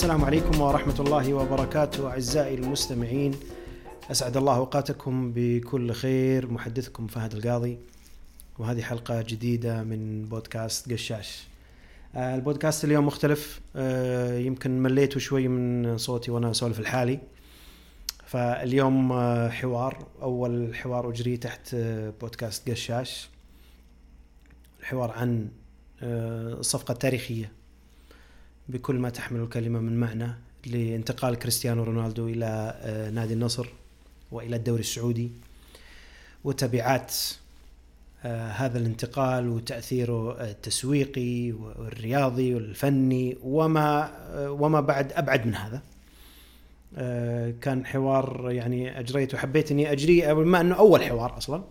السلام عليكم ورحمة الله وبركاته أعزائي المستمعين. أسعد الله أوقاتكم بكل خير. محدثكم فهد القاضي وهذه حلقة جديدة من بودكاست قشاش. آه، البودكاست اليوم مختلف. آه، يمكن مليتوا شوي من صوتي وأنا أسولف الحالي. فاليوم آه، حوار أول حوار أجري تحت بودكاست قشاش. الحوار عن الصفقة التاريخية بكل ما تحمل الكلمة من معنى لانتقال كريستيانو رونالدو إلى آه، نادي النصر وإلى الدوري السعودي. وتبعات آه، هذا الانتقال وتأثيره التسويقي والرياضي والفني وما آه، وما بعد أبعد من هذا. كان حوار يعني أجريته حبيت أني أجريه بما أنه أول حوار أصلا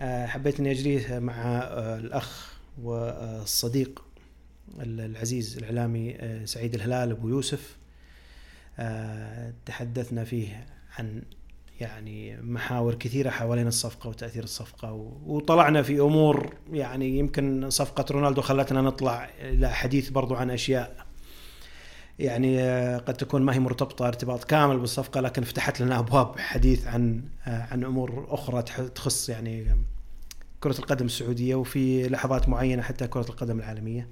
حبيت أني أجريه مع الأخ والصديق العزيز الإعلامي آه، سعيد الهلال أبو يوسف آه، تحدثنا فيه عن يعني محاور كثيرة حوالين الصفقة وتأثير الصفقة وطلعنا في أمور يعني يمكن صفقة رونالدو خلتنا نطلع إلى حديث برضو عن أشياء يعني آه، قد تكون ما هي مرتبطة ارتباط كامل بالصفقة لكن فتحت لنا أبواب حديث عن عن أمور أخرى تخص يعني كرة القدم السعودية وفي لحظات معينة حتى كرة القدم العالمية.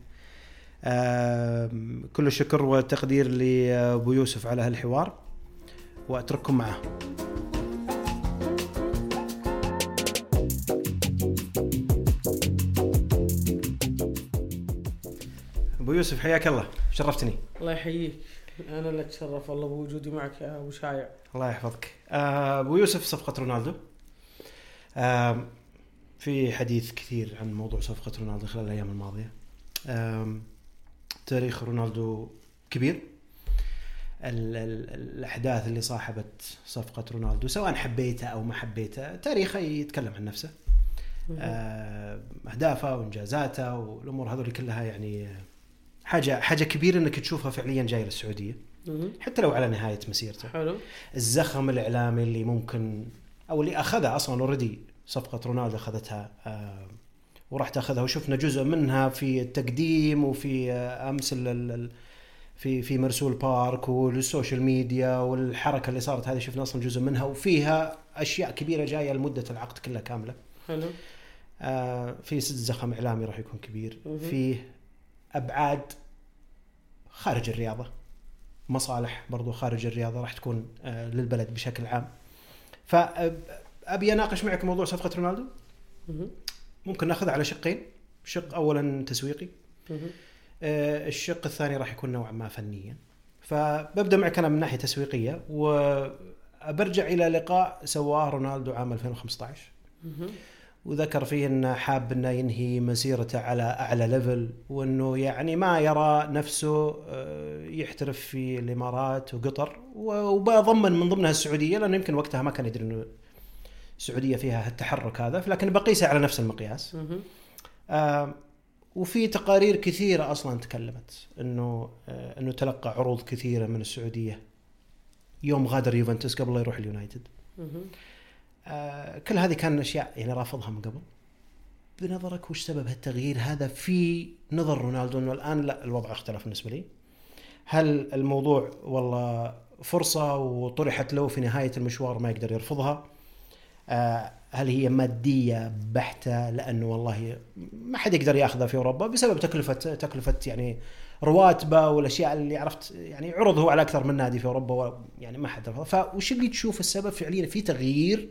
كل الشكر والتقدير لأبو يوسف على هالحوار وأترككم معه. أبو يوسف حياك الله. شرفتني. الله يحييك. أنا اللي أتشرف والله بوجودي معك يا أبو شايع. الله يحفظك. آه، أبو يوسف صفقة رونالدو. في حديث كثير عن موضوع صفقة رونالدو خلال الأيام الماضية. تاريخ رونالدو كبير. ال ال الأحداث اللي صاحبت صفقة رونالدو سواء حبيته أو ما حبيته تاريخه يتكلم عن نفسه. آه، أهدافه وإنجازاته والأمور هذول كلها يعني حاجة حاجة كبيرة إنك تشوفها فعليا جاية للسعودية. حتى لو على نهاية مسيرته. حلو. الزخم الإعلامي اللي ممكن أو اللي أخذها أصلا already صفقة رونالدو أخذتها آه وراح تاخذها وشفنا جزء منها في التقديم وفي أمس في في مرسول بارك والسوشيال ميديا والحركة اللي صارت هذه شفنا أصلا جزء منها وفيها أشياء كبيرة جاية لمدة العقد كلها كاملة. حلو. آه في زخم إعلامي راح يكون كبير، فيه أبعاد خارج الرياضة. مصالح برضو خارج الرياضة راح تكون آه للبلد بشكل عام. فأبي أناقش معك موضوع صفقة رونالدو. ممكن ناخذها على شقين. شق اولا تسويقي. آه الشق الثاني راح يكون نوعا ما فنيا. فببدأ معك أنا من ناحية تسويقية وبرجع إلى لقاء سواه رونالدو عام 2015 وذكر فيه انه حاب إنه ينهي مسيرته على أعلى ليفل وإنه يعني ما يرى نفسه آه، يحترف في الإمارات وقطر وبضمن من ضمنها السعودية لأنه يمكن وقتها ما كان يدري إنه السعودية فيها التحرك هذا لكن بقيسها على نفس المقياس. آه وفي تقارير كثيرة أصلا تكلمت إنه آه إنه تلقى عروض كثيرة من السعودية يوم غادر يوفنتوس قبل لا يروح اليونايتد. آه كل هذه كان أشياء يعني رافضها من قبل. بنظرك وش سبب هالتغيير؟ هذا في نظر رونالدو إنه الآن لا الوضع اختلف بالنسبة لي. هل الموضوع والله فرصة وطرحت له في نهاية المشوار ما يقدر يرفضها؟ هل هي مادية بحتة لأنه والله ما حد يقدر يأخذها في أوروبا بسبب تكلفه تكلفة يعني رواتبة والأشياء اللي عرفت يعني عرض هو على أكثر من نادي في أوروبا يعني ما حد فوش اللي تشوف السبب فعليا في تغيير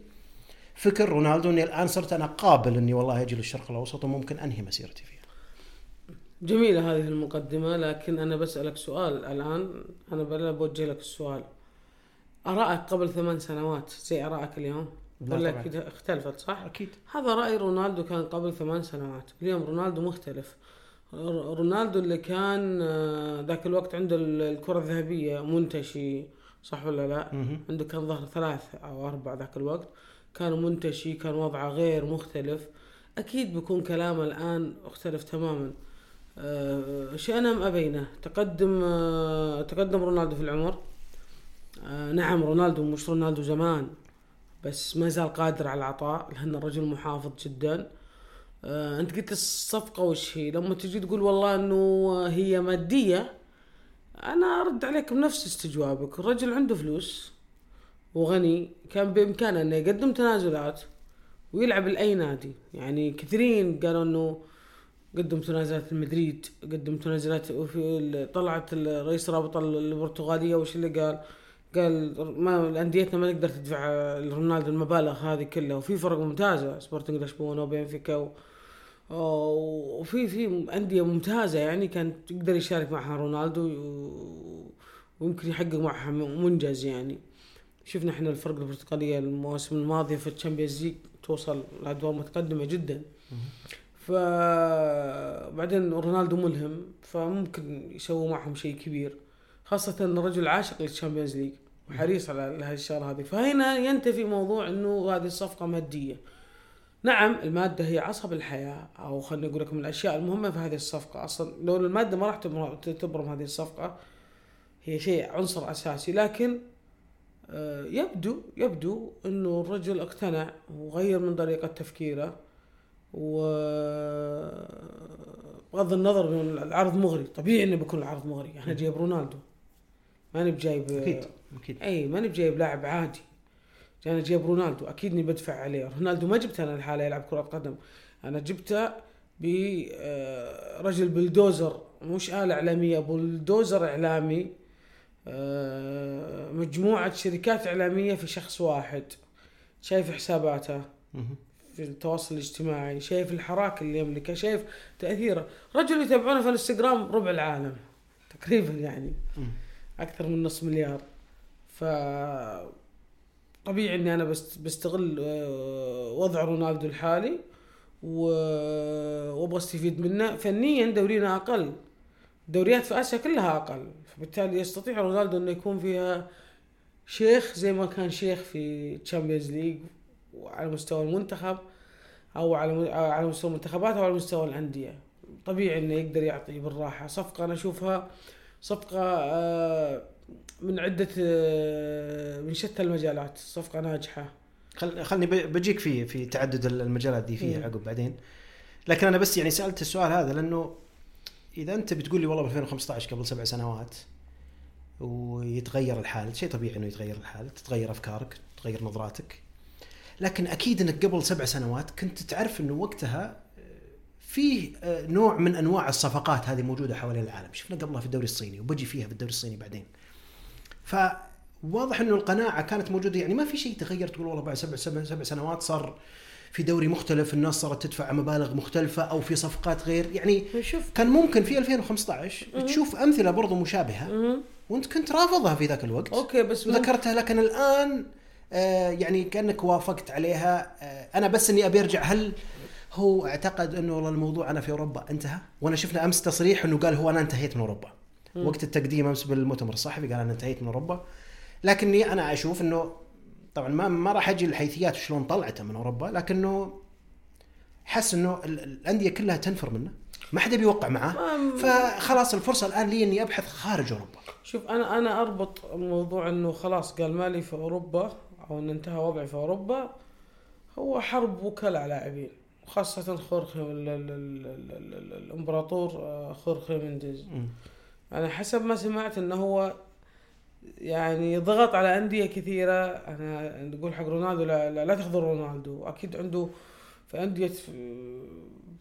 فكر رونالدو إني الآن صرت أنا قابل إني والله أجي للشرق الأوسط وممكن أنهي مسيرتي فيها. جميلة هذه المقدمة لكن أنا بسألك سؤال الآن أنا بوجه لك السؤال ارائك قبل ثمان سنوات زي ارائك اليوم؟ ولا أكيد اختلفت صح؟ أكيد هذا رأي رونالدو كان قبل ثمان سنوات، اليوم رونالدو مختلف. رونالدو اللي كان آه، ذاك الوقت عنده الكرة الذهبية منتشي صح ولا لا؟ مه. عنده كان ظهر ثلاث أو أربع ذاك الوقت كان منتشي كان وضعه غير مختلف أكيد بيكون كلامه الآن مختلف تماما. أه شئنا ام ابينا تقدم أه تقدم رونالدو في العمر نعم رونالدو مش رونالدو زمان بس ما زال قادر على العطاء لأن الرجل محافظ جدا. آه أنت قلت الصفقة وش هي؟ لما تجي تقول والله إنه هي مادية أنا أرد عليك بنفس استجوابك. الرجل عنده فلوس وغني كان بإمكانه إنه يقدم تنازلات ويلعب لأي نادي. يعني كثيرين قالوا إنه قدم تنازلات المدريد قدم تنازلات طلعت رئيس الرابطه البرتغالية وش اللي قال؟ قال ما انديتنا ما تقدر تدفع لرونالدو المبالغ هذه كلها وفي فرق ممتازة سبورتنج لشبونة وبنفيكا وفي في أندية ممتازة يعني كان يقدر يشارك معها رونالدو ويمكن يحقق معها منجز يعني. شفنا إحنا الفرق البرتقالية المواسم الماضية في ال Champions League توصل لأدوار متقدمة جدا. فبعدين رونالدو ملهم فممكن يسووا معهم شيء كبير خاصة الرجل عاشق لل Champions League. وحريص على هذه الشغله هذه. فهنا ينتفي موضوع إنه هذه الصفقة مادية. نعم المادة هي عصب الحياة أو خلينا نقول لكم الأشياء المهمة في هذه الصفقة. أصلا لو المادة ما راح تبرم هذه الصفقة هي شيء عنصر أساسي. لكن آه، يبدو يبدو إنه الرجل اقتنع وغير من طريقة تفكيره و بغض النظر من العرض مغري. طبيعي إنه بيكون العرض مغري. إحنا جايب رونالدو. ماني بجايب أكيد أكيد. إي ماني بجايب لاعب عادي. أنا جايب رونالدو. أكيد إني بدفع عليه. رونالدو ما جبته أنا الحالة يلعب كرة قدم أنا جبته برجل بلدوزر. مش آلة إعلامية بلدوزر إعلامي. آه، مجموعة شركات إعلامية في شخص واحد. شايف حساباته. في التواصل الاجتماعي. شايف الحراك اللي يملكه. شايف تأثيره. رجل يتابعونه في الإنستغرام ربع العالم تقريبا يعني. أكثر من نص مليار. ف طبيعي إني أنا بستغل آه، وضع رونالدو الحالي وأبغى أستفيد منه. فنيا دورينا أقل. دوريات في اسيا كلها أقل. فبالتالي يستطيع رونالدو إنه يكون فيها شيخ زي ما كان شيخ في Champions League وعلى مستوى المنتخب أو على على مستوى المنتخبات أو على مستوى الأندية. طبيعي إنه يقدر يعطي بالراحة. صفقة أنا أشوفها صفقة آه، من عدة آه، من شتى المجالات. صفقة ناجحة. خل خلني بجيك في في تعدد المجالات دي فيها عقب بعدين. لكن أنا بس يعني سألت السؤال هذا لأنه إذا أنت بتقول لي والله ب 2015 قبل سبع سنوات ويتغير الحال شيء طبيعي إنه يتغير الحال تتغير أفكارك تتغير نظراتك. لكن أكيد إنك قبل سبع سنوات كنت تعرف إنه وقتها فيه آه، نوع من أنواع الصفقات هذه موجودة حوالين العالم. شفنا قبلها في الدوري الصيني وبجي فيها في الدوري الصيني بعدين. فواضح إنه القناعة كانت موجودة يعني ما في شيء تغير تقول والله بعد سبع سبع سنوات صار في دوري مختلف الناس صارت تدفع مبالغ مختلفة أو في صفقات غير. يعني شوف. كان ممكن في 2015 م- تشوف أمثلة برضو مشابهة. م- وانت كنت رافضها في ذاك الوقت. أوكي بس وذكرتها لكن الآن آه يعني كأنك وافقت عليها. آه أنا بس إني أبي أرجع هل هو اعتقد إنه والله الموضوع أنا في أوروبا انتهى وأنا شفنا أمس تصريح إنه قال هو أنا انتهيت من أوروبا. م- وقت التقديم أمس بالمؤتمر الصحفي قال أنا انتهيت من أوروبا. لكني أنا أشوف إنه طبعا ما ما راح أجي الحيثيات شلون طلعته من أوروبا لكنه حس إنه الأندية كلها تنفر منه. ما حدا بيوقع معاه فخلاص الفرصة الآن لي إني أبحث خارج أوروبا. شوف أنا أنا أربط الموضوع إنه خلاص قال مالي في أوروبا أو إن انتهى وضعي في أوروبا هو حرب وكلاء لاعبين خاصة خورخي الامبراطور آه، خورخي مندز أنا حسب ما سمعت إنه هو يعني ضغط على أندية كثيرة. أنا نقول حق رونالدو لا, لا, لا تاخذوا رونالدو. أكيد عنده في أندية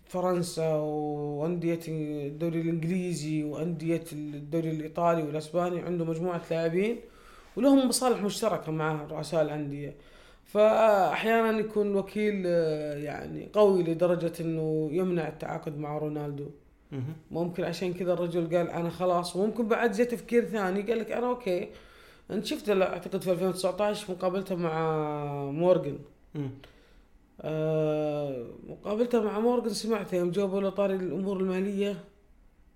فرنسا وأندية الدوري الإنجليزي وأندية الدوري الإيطالي والأسباني عنده مجموعة لاعبين ولهم مصالح مشتركة مع رؤساء الأندية. فأحيانا يكون وكيل يعني قوي لدرجة إنه يمنع التعاقد مع رونالدو. ممكن عشان كذا الرجل قال أنا خلاص وممكن بعد جاء تفكير ثاني قال لك أنا okay. أنت شفت أعتقد في 2019 مقابلته مع مورجن آه مقابلته مع مورجن سمعته يوم جاوبوا له طاري الأمور المالية.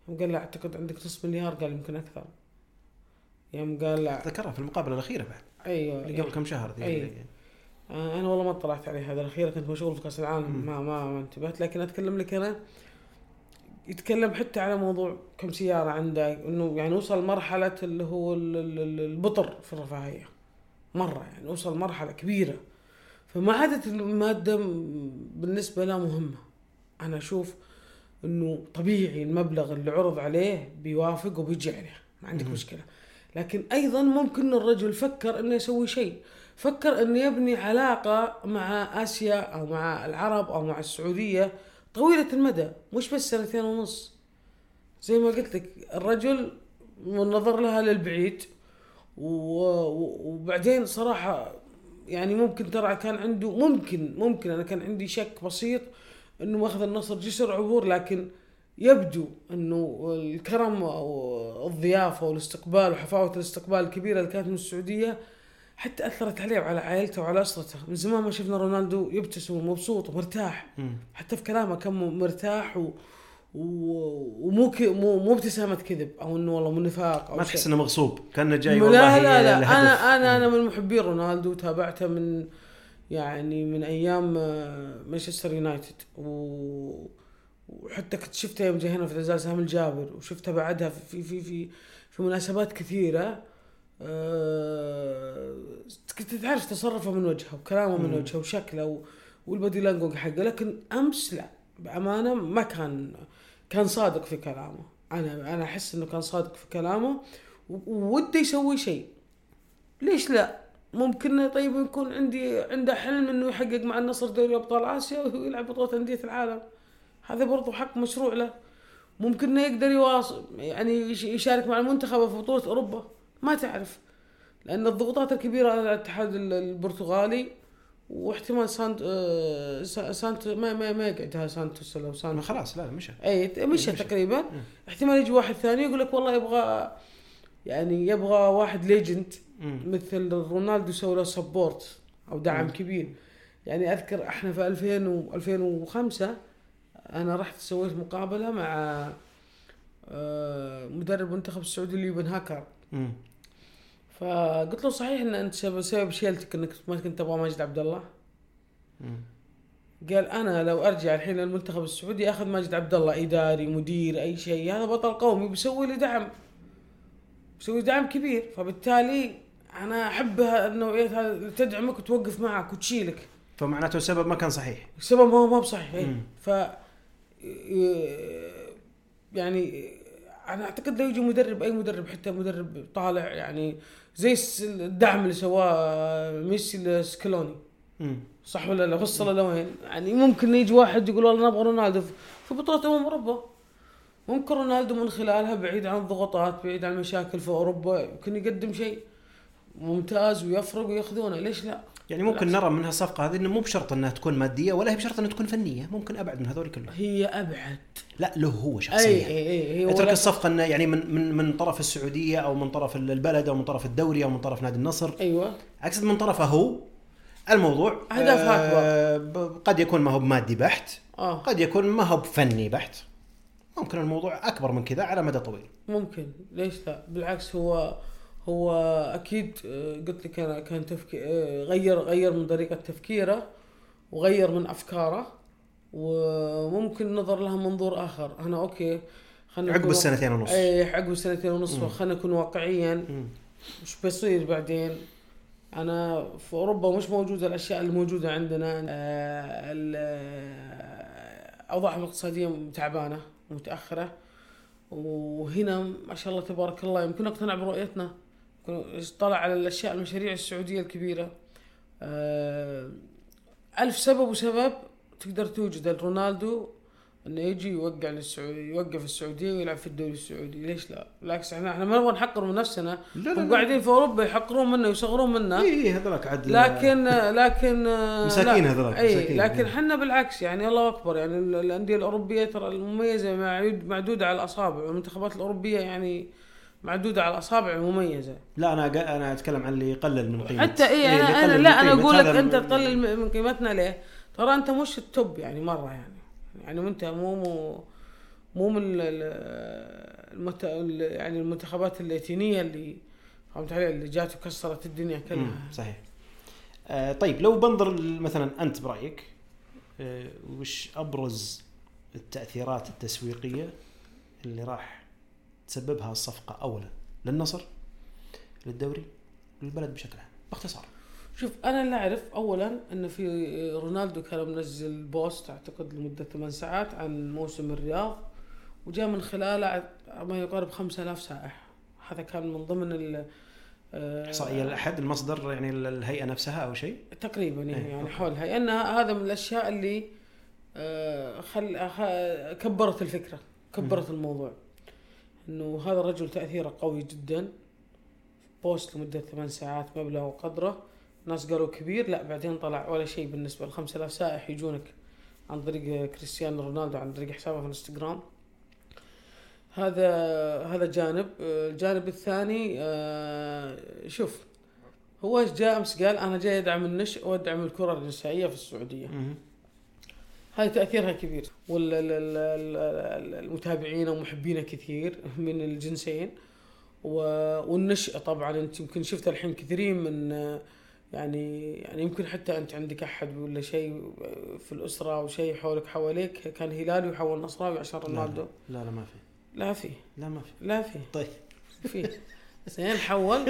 يوم قال له أعتقد عندك نص مليار قال يمكن أكثر. يوم قال ذكرها في المقابلة الأخيرة بعد. أيوه اللي قبل كم شهر ذي. أيوة. آه أنا والله ما اطلعت عليه هذا الأخيرة كنت مشغول في كأس العالم. ما ما, ما انتبهت لكن أتكلم لك أنا يتكلم حتى على موضوع كم سيارة عنده إنه يعني وصل مرحلة اللي هو البطر في الرفاهية. مرة يعني وصل مرحلة كبيرة. فما عادت المادة بالنسبة له مهمة. أنا أشوف إنه طبيعي المبلغ اللي عرض عليه بيوافق وبيجي عليه. ما عندك. مشكلة. لكن أيضا ممكن الرجل فكر إنه يسوي شيء. فكر إنه يبني علاقة مع آسيا أو مع العرب أو مع السعودية طويلة المدى مش بس سنتين ونص. زي ما قلت لك الرجل والنظر لها للبعيد وبعدين صراحة يعني ممكن ترى كان عنده ممكن ممكن أنا كان عندي شك بسيط إنه ماخذ النصر جسر عبور لكن يبدو إنه الكرم أو الضيافة والإستقبال وحفاوة الإستقبال الكبيرة اللي كانت من السعودية حتى أثرت عليه وعلى عائلته وعلى أسرته. من زمان ما شفنا رونالدو يبتسم ومبسوط ومرتاح. مم. حتى في كلامه كان مرتاح و... ومو ك... مو مو ابتسامة كذب أو إنه والله من نفاق أو ما. تحس إنه مغصوب. كأنه جاي لا والله لا لا. لهدف. أنا أنا أنا من محبين رونالدو تابعته من يعني من أيام آه، مانشستر يونايتد. و وحتى كنت شفته يوم جا هنا في زلزال سهم الجابر وشفته بعدها في في في في مناسبات كثيرة. تعرف تصرفه من وجهه وكلامه من. وجهه وشكله والبودي لانجوج حقه لكن أمس لا. بأمانة ما كان كان صادق في كلامه. أنا أنا أحس إنه كان صادق في كلامه و- ووده يسوي شيء. ليش لا؟ ممكن طيب يكون عندي عنده حلم إنه يحقق مع النصر دوري أبطال آسيا ويلعب بطولة أندية العالم. هذا برضو حق مشروع له. ممكن إنه يقدر يواصل يعني يش- يشارك مع المنتخب في بطولة أوروبا. ما تعرف لأن الضغوطات الكبيرة على الاتحاد ال- البرتغالي واحتمال سانت آه، سا- سانت ما ما ما يقعدها سانتوس لو سانتوس خلاص لا مشى اي مشى. تقريبا. احتمال يجي واحد ثاني يقول لك والله يبغى يعني يبغى واحد ليجند. مثل رونالدو يسوي له سبورت أو دعم مم. كبير يعني أذكر إحنا في 2000 و 2005 أنا رحت سويت مقابلة مع آه، مدرب منتخب السعودي ليوبن هاكر مم. فقلت له صحيح إن أنت سبب سبب شيلتك إنك ما كنت تبغى ماجد عبد الله. قال أنا لو أرجع الحين للمنتخب السعودي أخذ ماجد عبد الله إداري مدير أي شيء هذا بطل قومي بيسوي لي دعم بيسوي دعم كبير فبالتالي أنا أحب النوعيات هذه تدعمك وتوقف معك وتشيلك فمعناته السبب ما كان صحيح السبب ما هو ما هو بصحيح. مم. ف يعني أنا أعتقد لو يجي مدرب أي مدرب حتى مدرب طالع يعني زي الدعم اللي سواه ميسي لسكلوني. صح ولا لا؟ وصل لوين يعني ممكن يجي واحد يقول والله نبغى رونالدو في- بطولة أمم أوروبا. ممكن رونالدو من خلالها بعيد عن الضغوطات بعيد عن المشاكل في أوروبا يمكن يقدم شيء ممتاز ويفرق وياخذونه. ليش لا؟ يعني ممكن بالعكس. نرى من هالصفقه هذه إنه مو بشرط إنها تكون مادية ولا هي بشرط إنها تكون فنية ممكن أبعد من هذول كلهم. هي أبعد. لا له هو شخصيا. أي أي هي اترك الصفقة إنه يعني من من من طرف السعودية أو من طرف البلد أو من طرف الدوري أو من طرف نادي النصر. أيوه. اقصد من طرفه هو. الموضوع أهداف آه ب- قد يكون ما هو بمادي بحت آه. قد يكون ما هو بفني بحت. ممكن الموضوع أكبر من كذا على مدى طويل. ممكن. ليش لا؟ بالعكس هو هو أكيد آه، قلت لك أنا كان تفكير غير غير من طريقة تفكيره وغير من أفكاره وممكن نظر لها منظور آخر. أنا أوكي خلينا عقب السنتين ونص. اي عقب السنتين ونص. خلينا نكون واقعيا. وش بيصير بعدين. أنا في أوروبا مش موجودة الأشياء اللي موجودة عندنا آه، آه، اوضاعهم الاقتصادية تعبانة متأخرة. وهنا ما شاء الله تبارك الله يمكن أقتنع برؤيتنا. طلع على الأشياء المشاريع السعودية الكبيرة آه، ألف سبب وسبب تقدر توجد رونالدو إنه يجي يوقع للسعوديه يوقف السعودية ويلعب في الدوري السعودي ليش لا؟ بالعكس إحنا إحنا ما نبغى نحقر من نفسنا لا لا قاعدين في أوروبا يحقرون منا ويصغرون منا اي هذولك عاد لكن لكن مساكين لا. هذولك، اي مساكين. لكن إحنا بالعكس يعني الله أكبر يعني ال- الأندية الأوروبية ترى المميزة معدود- معدودة على الأصابع والمنتخبات الأوروبية يعني معدودة على الأصابع مميزه لا أنا أنا أتكلم عن اللي يقلل من قيمة. حتى اي إيه، أنا, يقلل أنا لا أنا. أقول لك أنت تقلل من قيمتنا ليه؟ ترى أنت مش التوب يعني مرة يعني. يعني أنت مو مو مو من ال- ال- المت... ال- يعني المنتخبات اللاتينية اللي فهمت علي اللي جات وكسرت الدنيا كلها. صحيح. آه طيب لو بنظر مثلا أنت برأيك آه وش أبرز التأثيرات التسويقية اللي راح تسببها الصفقة اولا للنصر للدوري للبلد بشكل عام باختصار. شوف أنا اللي أعرف اولا إن في رونالدو كان منزل بوست أعتقد لمدة ثمان ساعات عن موسم الرياض وجاء من خلاله ما يقارب 5000 سائح. هذا كان من ضمن ال احصائيه الاحد المصدر يعني ال- الهيئه نفسها أو شيء؟ تقريبا يعني, إيه، يعني okay. حولها. لأن هذا من الأشياء اللي آه، خل كبرت الفكرة كبرت الموضوع. إنه هذا الرجل تأثيره قوي جدا. post لمدة ثمان ساعات مبلغ وقدره. ناس قالوا كبير لا بعدين طلع ولا شيء بالنسبة ل 5000 سائح يجونك عن طريق كريستيانو رونالدو عن طريق حسابه في الإنستغرام. هذا هذا جانب. الجانب الثاني آه، شوف هو جاء أمس قال أنا جاي أدعم النشء وأدعم الكرة النسائية في السعودية. هاي تأثيرها كبير. والمتابعين ومحبينه كثير من الجنسين. و- والنشء طبعا. أنت يمكن شفت الحين كثيرين من يعني يعني يمكن حتى أنت عندك أحد ولا شيء في الأسرة أو شيء حولك حواليك كان هلالي وحول نصراوي عشان رونالدو. لا لا ما في. لا في. لا ما في. لا في. طيب. في. زين حول.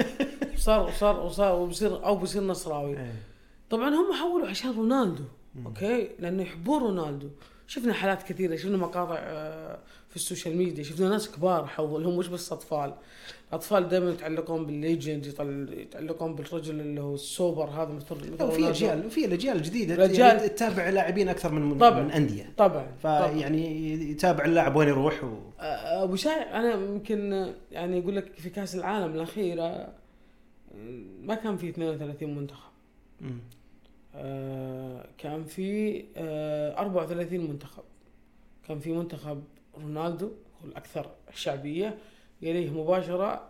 وصار وصار وصار وبصير أو بصير نصراوي. إيه. طبعا هم حولوا عشان رونالدو. okay؟ لأنه يحبون رونالدو. شفنا حالات كثيرة شفنا مقاطع آه، في ال social media شفنا ناس كبار حولهم مش بس أطفال. الأطفال دائما يتعلقون بال legend يتعلقون بالرجل اللي هو السوبر هذا مثل مثل رونالدو. أجيال وفي الأجيال الجديدة الأجيال- يعني تتابع لاعبين أكثر من طبعاً. من أندية. طبعا فيعني يتابع اللاعب وين يروح و... آه، أبو شايع أنا يمكن يعني يقول لك في كأس العالم الاخيره آه، ما كان في 32 منتخب. كان في آه، 34 منتخب. كان في منتخب رونالدو هو الأكثر شعبية يليه مباشرة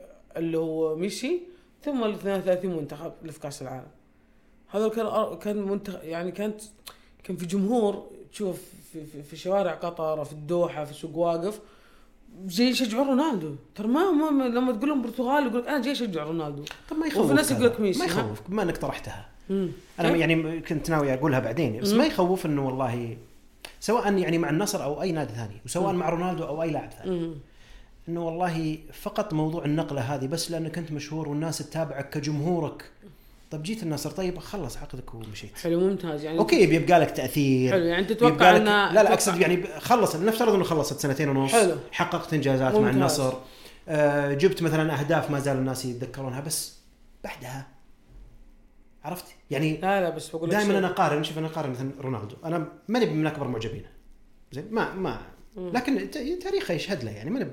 آه، اللي هو ميسي ثم ال 32 منتخب اللي في كأس العالم. هذا كان كان منتخب يعني كانت كان في جمهور تشوف في, في, في شوارع قطر في الدوحة في سوق واقف جاي يشجعون رونالدو ترى ما, ما ما- لما تقول لهم برتغال يقول لك أنا جاي أشجع رونالدو طب ما يخوف وفي ناس. يقول لك ميسي، ما؟ يخوفك بما إنك طرحتها مم. أنا؟ يعني كنت ناوي أقولها بعدين بس مم. ما يخوف إنه والله سواء يعني مع النصر أو أي نادي ثاني وسواء مم. مع رونالدو أو أي لاعب ثاني. إنه والله فقط موضوع النقلة هذه بس لأنك أنت مشهور والناس تتابعك كجمهورك طب جيت النصر طيب خلص عقدك ومشيت حلو ممتاز يعني أوكي بيبقى لك تأثير حلو يعني تتوقع لك ان لا لا أقصد يعني خلص نفترض إنه خلصت سنتين ونص حلو. حققت إنجازات مع ممتاز. النصر آه جبت مثلا أهداف ما زال الناس يتذكرونها بس بعدها عرفت يعني لا لا بس بقول دائما. أنا اقارن شوف أنا اقارن مثلا رونالدو أنا ماني من أكبر معجبينه زين ما ما. لكن تاريخه يشهد له يعني ماني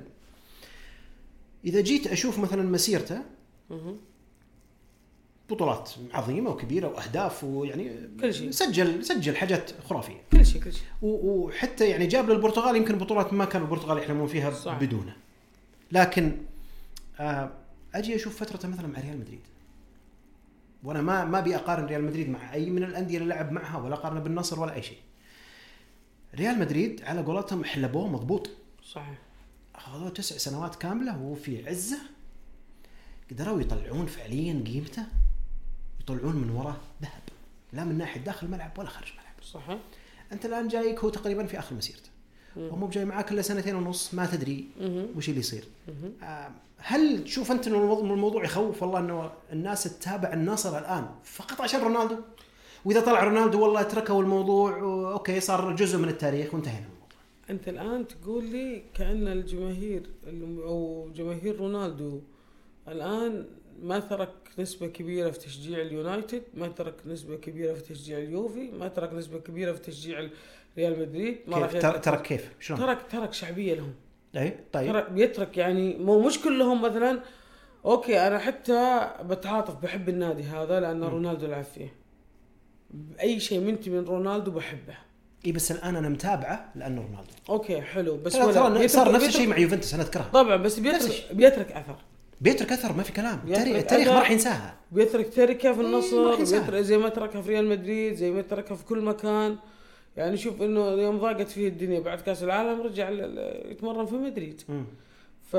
إذا جيت أشوف مثلا مسيرته. بطولات عظيمة وكبيرة وأهداف ويعني كل شيء. سجل سجل حاجات خرافية. كل شيء كل شيء. وحتى يعني جاب للبرتغال يمكن بطولات ما كان البرتغال يحلمون فيها صح. بدونه. لكن آه أجي أشوف فترته مثلا مع ريال مدريد. وأنا ما ما أبي أقارن ريال مدريد مع أي من الأندية اللي لعب معها ولا أقارنه بالنصر ولا أي شيء. ريال مدريد على قولتهم حلبوه مضبوط. صحيح. أخذوه تسع سنوات كاملة وهو في عزة. قدروا يطلعون فعليا قيمته. يطلعون من وراه ذهب. لا من ناحية داخل الملعب ولا خارج الملعب. صحيح. أنت الآن جايك هو تقريبا في آخر مسيرته. ومو بجاي معاك إلا سنتين ونص ما تدري. وش اللي يصير. آه، هل تشوف أنت إنه الموضوع- يخوف؟ والله إنه الناس تتابع النصر الآن فقط عشان رونالدو. وإذا طلع رونالدو والله تركوا الموضوع okay صار جزء من التاريخ وانتهينا أنت الآن تقول لي كأن الجماهير أو جماهير رونالدو الآن ما ترك نسبة كبيرة في تشجيع اليونايتد، ما ترك نسبة كبيرة في تشجيع اليوفي، ما ترك نسبة كبيرة في تشجيع ريال مدريد، ما كيف؟ تر- يترك- ترك كيف؟ شلون؟ ترك ترك شعبية لهم. اي طيب. ترى بيترك يعني مو مش كلهم مثلا okay أنا حتى بتعاطف بحب النادي هذا لأن رونالدو لعب فيه أي شيء ينتمي لرونالدو بحبه. إي بس الآن أنا متابعه لأنه رونالدو. okay حلو. بس ترى صار نفس الشيء مع يوفنتوس أنا أذكرها. طبعا بس بيترك. بيترك أثر. بيترك اثر ما في كلام التاريخ. ما راح ينساها بيترك تركه في إيه، راح النصر. بيترك زي ما تركها في ريال مدريد زي ما تركها في كل مكان يعني شوف إنه يوم ضاقت فيه الدنيا بعد كأس العالم رجع يتمرن في مدريد مم. ف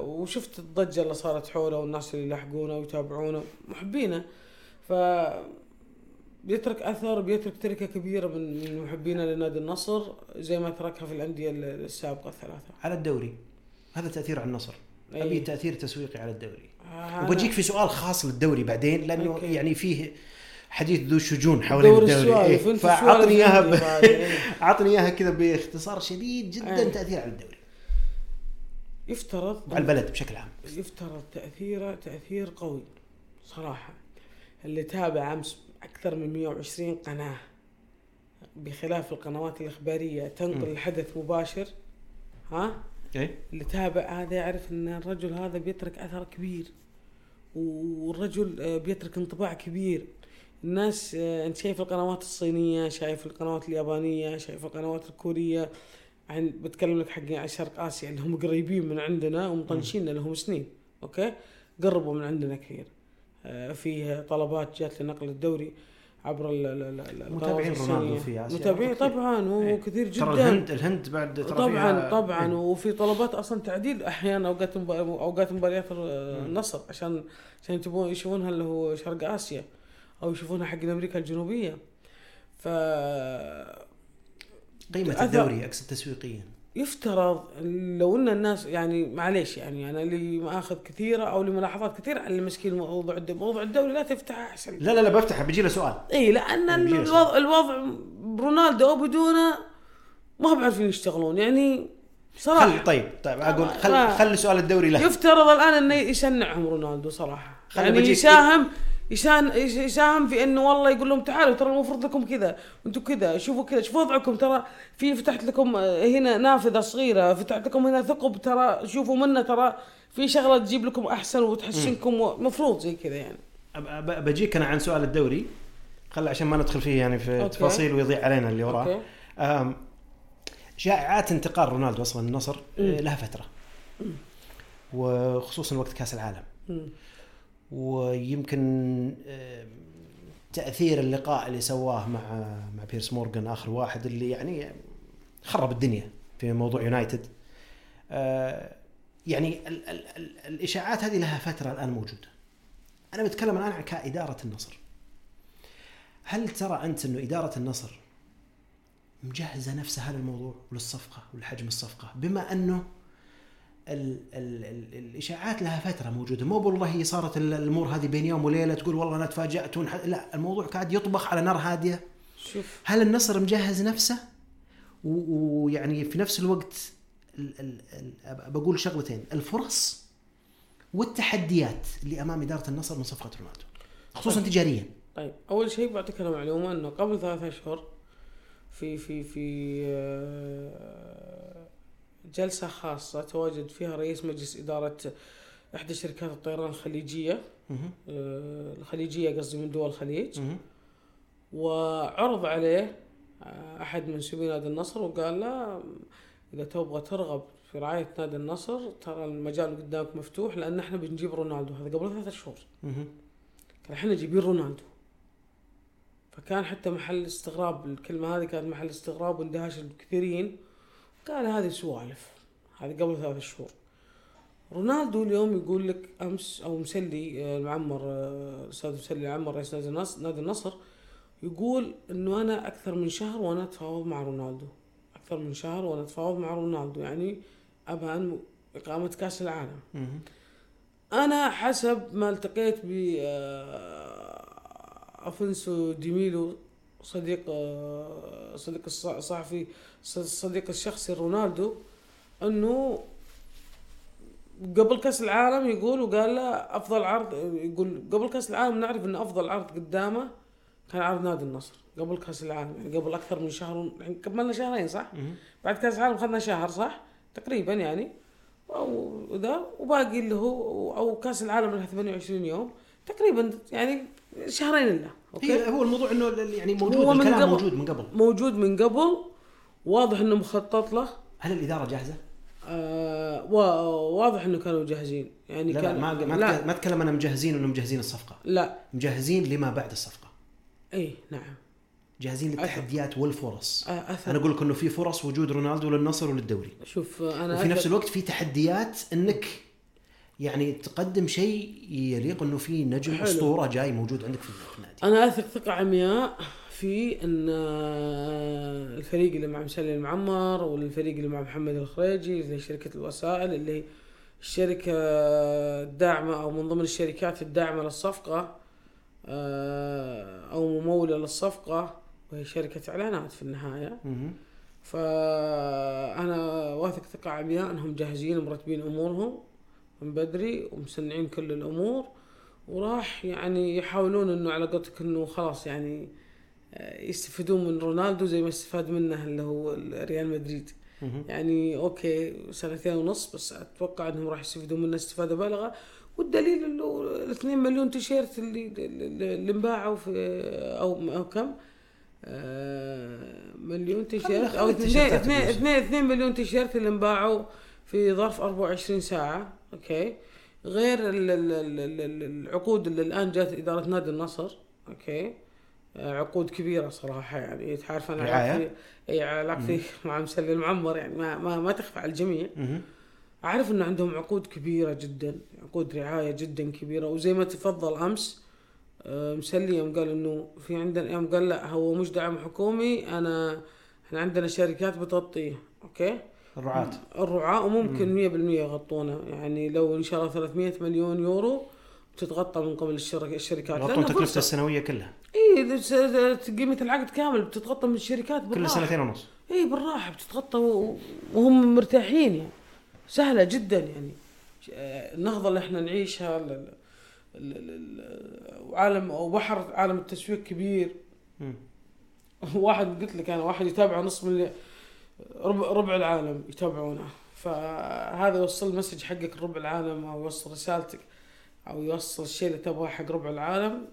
وشفت الضجة اللي صارت حوله والناس اللي يلحقونه ويتابعونه محبينه ف بيترك أثر بيترك تركة كبيرة من محبينه لنادي النصر زي ما تركها في الأندية ال- السابقة الثلاثة على الدوري هذا تأثير على النصر أي. ابي تأثير تسويقي على الدوري أنا- وبجيك في سؤال خاص للدوري بعدين لأنه أوكي. يعني فيه حديث ذو شجون حوالين دور الدوري إيه، فأعطني إياها ب-. إيه. أعطني إياها كذا باختصار شديد جدا أي. تأثير على الدوري يفترض على البلد بشكل عام يفترض تأثيره تأثير قوي صراحة اللي تابع أمس أكثر من 120 قناة بخلاف القنوات الإخبارية تنقل م. الحدث مباشر ها إيه؟ اللي تابع هذا يعرف إن الرجل هذا بيترك أثر كبير والرجل آه، بيترك انطباع كبير. الناس آه، أنت شايف القنوات الصينية شايف القنوات اليابانية شايف القنوات الكورية. عن بتكلم لك حق شرق اسيا اللي هم قريبين من عندنا ومطنشين لهم سنين أوكي؟ قربوا من عندنا كثير. آه، فيه طلبات جات لنقل الدوري. عبر ال- ال- ال- ال- متابعين القنوات رونالدو. في آسيا متابعين. طبعا إيه. وكثير جدا ترى الهند الهند بعد ترى طبعا فيها- طبعا إيه. وفي طلبات أصلا تعديل أحيانا أوقات أوقات مباريات النصر عشان عشان يتبون يشوفونها اللي هو شرق آسيا أو يشوفونها حق أمريكا الجنوبية ف قيمة أثر- الدوري أقصد تسويقيا يفترض لو إن الناس يعني معليش يعني أنا اللي مأخذ كثيرة أو لملاحظات كثيرة على المسكين موضوع موضوع الدوري لا تفتحه أحسن. لا لا لا بفتح بيجي له سؤال. إي لأن الوضع, الوضع برونالدو أو بدونه ما هم عارفين يشتغلون. يعني صراحة. خل طيب طيب أقول آه. خل خلي سؤال الدوري له. يفترض الآن إنه يشنعهم رونالدو صراحة. يعني يساهم يساهم يساهم في إنه والله يقول لهم تعالوا ترى المفروض لكم كذا أنتم كذا شوفوا كذا شوفوا وضعكم ترى في فتحت لكم هنا نافذة صغيرة فتحت لكم هنا ثقب ترى شوفوا منه ترى في شغلة تجيب لكم أحسن وتحسنكم مفروض زي كذا يعني. بجيك أنا عن سؤال الدوري. خل عشان ما ندخل فيه يعني في أوكي. تفاصيل ويضيع علينا اللي وراه. شائعات انتقال رونالدو أصلا النصر. لها فترة. وخصوصا وقت كأس العالم. مم. ويمكن أم، تأثير اللقاء اللي سواه مع مع بيرس مورغان آخر واحد اللي يعني خرب الدنيا في موضوع يونايتد. أه، يعني ال ال ال الإشاعات هذه لها فترة الآن موجودة. أنا بتكلم الآن كإدارة النصر. هل ترى أنت أنه إدارة النصر مجهزة نفسها للموضوع وللصفقة ولحجم الصفقة؟ بما أنه ال ال ال الإشاعات لها فترة موجودة. مو والله هي صارت ال- الأمور هذه بين يوم وليلة تقول والله أنا تفاجأت. لا الموضوع قاعد يطبخ على نار هادية. شوف. هل النصر مجهز نفسه؟ ويعني في نفس الوقت ال ال ال أب- بقول شغلتين. الفرص والتحديات اللي أمام إدارة النصر من صفقة رونالدو خصوصا تجاريا. طيب أول شيء بعطيك أنا معلومه إنه قبل ثلاثة أشهر في في في جلسة خاصة تواجد فيها رئيس مجلس إدارة إحدى شركات الطيران الخليجية مهم. آه، الخليجية قصدي من دول الخليج. وعرض عليه أحد منسوبي نادي النصر وقال له إذا تبغى ترغب في رعاية نادي النصر ترى المجال قدامك مفتوح لأن إحنا بنجيب رونالدو هذا قبل ثلاثة شهور. كان إحنا جايبين رونالدو فكان حتى محل استغراب الكلمة هذه كانت محل استغراب واندهاش الكثيرين قال هذه سوالف هذه قبل ثلاث شهور. رونالدو اليوم يقول لك أمس أو مسلي آه، المعمر آه، الاستاذ مسلي العمر رئيس نادي النصر نادي النصر يقول إنه أنا أكثر من شهر وأنا أتفاوض مع رونالدو. أكثر من شهر وأنا أتفاوض مع رونالدو يعني ابى أن إقامة كأس العالم. أنا حسب ما التقيت ب آه، أفنسو ديميلو صديق آه، صديق الص- الصحفي صديق الشخصي رونالدو إنه قبل كأس العالم يقول وقال له أفضل عرض يقول قبل كأس العالم نعرف ان أفضل عرض قدامه كان عرض نادي النصر قبل كأس العالم يعني قبل أكثر من شهر يعني كملنا شهرين صح؟ بعد كأس العالم خذنا شهر صح؟ تقريبا يعني أو ذا وباقي اللي هو أو كأس العالم لها 28 يوم تقريبا يعني شهرين إلا أوكي؟ هي هو الموضوع إنه يعني موجود هو من الكلام قبل. موجود من قبل. موجود من قبل. واضح إنه مخطط له. هل الإدارة جاهزة؟ آه وا- واضح إنه كانوا جاهزين. يعني لا لا كان ما ما لا. أتكلم- ما أتكلم أنا مجهزين انه مجهزين الصفقة. لا. مجهزين لما بعد الصفقة. إي نعم. جاهزين للتحديات والفرص. آه أثر. أنا أقول لك إنه في فرص وجود رونالدو للنصر وللدوري. شوف أنا وفي نفس أثق- الوقت في تحديات إنك يعني تقدم شيء يليق إنه في نجم حلو. أسطورة جاي موجود عندك في النادي أنا أثق ثقة عمياء في إن آه، الفريق اللي مع مسلي المعمر والفريق اللي مع محمد الخريجي اللي هي شركة الوسائل اللي هي الشركة الداعمة أو من ضمن الشركات الداعمة للصفقة آه، أو ممولة للصفقة وهي شركة إعلانات في النهاية. فأنا واثق ثقة عمياء إنهم جاهزين ومرتبين أمورهم من بدري ومسنعين كل الأمور وراح يعني يحاولون إنه على قولتك إنه خلاص يعني آه، يستفيدون من رونالدو زي ما استفاد منه اللي هو ريال مدريد. يعني okay سنتين ونص بس أتوقع إنهم راح يستفيدون منه استفادة بالغة والدليل إنه ال 2 مليون تيشيرت اللي اللي انباعوا في أو أو كم؟ آه، مليون تيشيرت أو التيشيرتات 2 بلوز. 2 2 مليون تيشيرت اللي انباعوا في ظرف 24 ساعة okay؟ غير ال- ال- ال- ال- ال- العقود اللي الآن جات إدارة نادي النصر okay؟ آه، عقود كبيرة صراحة يعني تعرف أنا رعاية؟ علاقتي إي علاقتي مع مسلي المعمر يعني ما ما, ما تخفى على الجميع. مهم. أعرف إن عندهم عقود كبيرة جدا عقود رعاية جدا كبيرة وزي ما تفضل أمس آه، مسلي يوم قال إنه في عندنا يوم قال لا هو مش دعم حكومي انا إحنا عندنا شركات بتغطيه okay؟ الرعاة. الرعاة وممكن 100% يغطونه. يعني لو إن شاء الله 300 مليون يورو بتتغطى من قبل الشرك- الشركات. يغطون تكلفته فرصة. السنوية كلها. إي قيمه العقد كامل بتتغطى من الشركات كل بالراحة. سنتين ونص. إي بالراحة بتتغطى وهم مرتاحين يعني. سهلة جدا يعني. النهضة اللي إحنا نعيشها ال- ال- ال- ال- وعالم أو بحر عالم التسويق كبير. واحد قلت لك أنا واحد يتابع نص مليون ربع, ربع العالم يتابعونه. فهذا يوصل المسج حقك لربع العالم أو يوصل رسالتك أو يوصل الشيء اللي تبغاه حق ربع العالم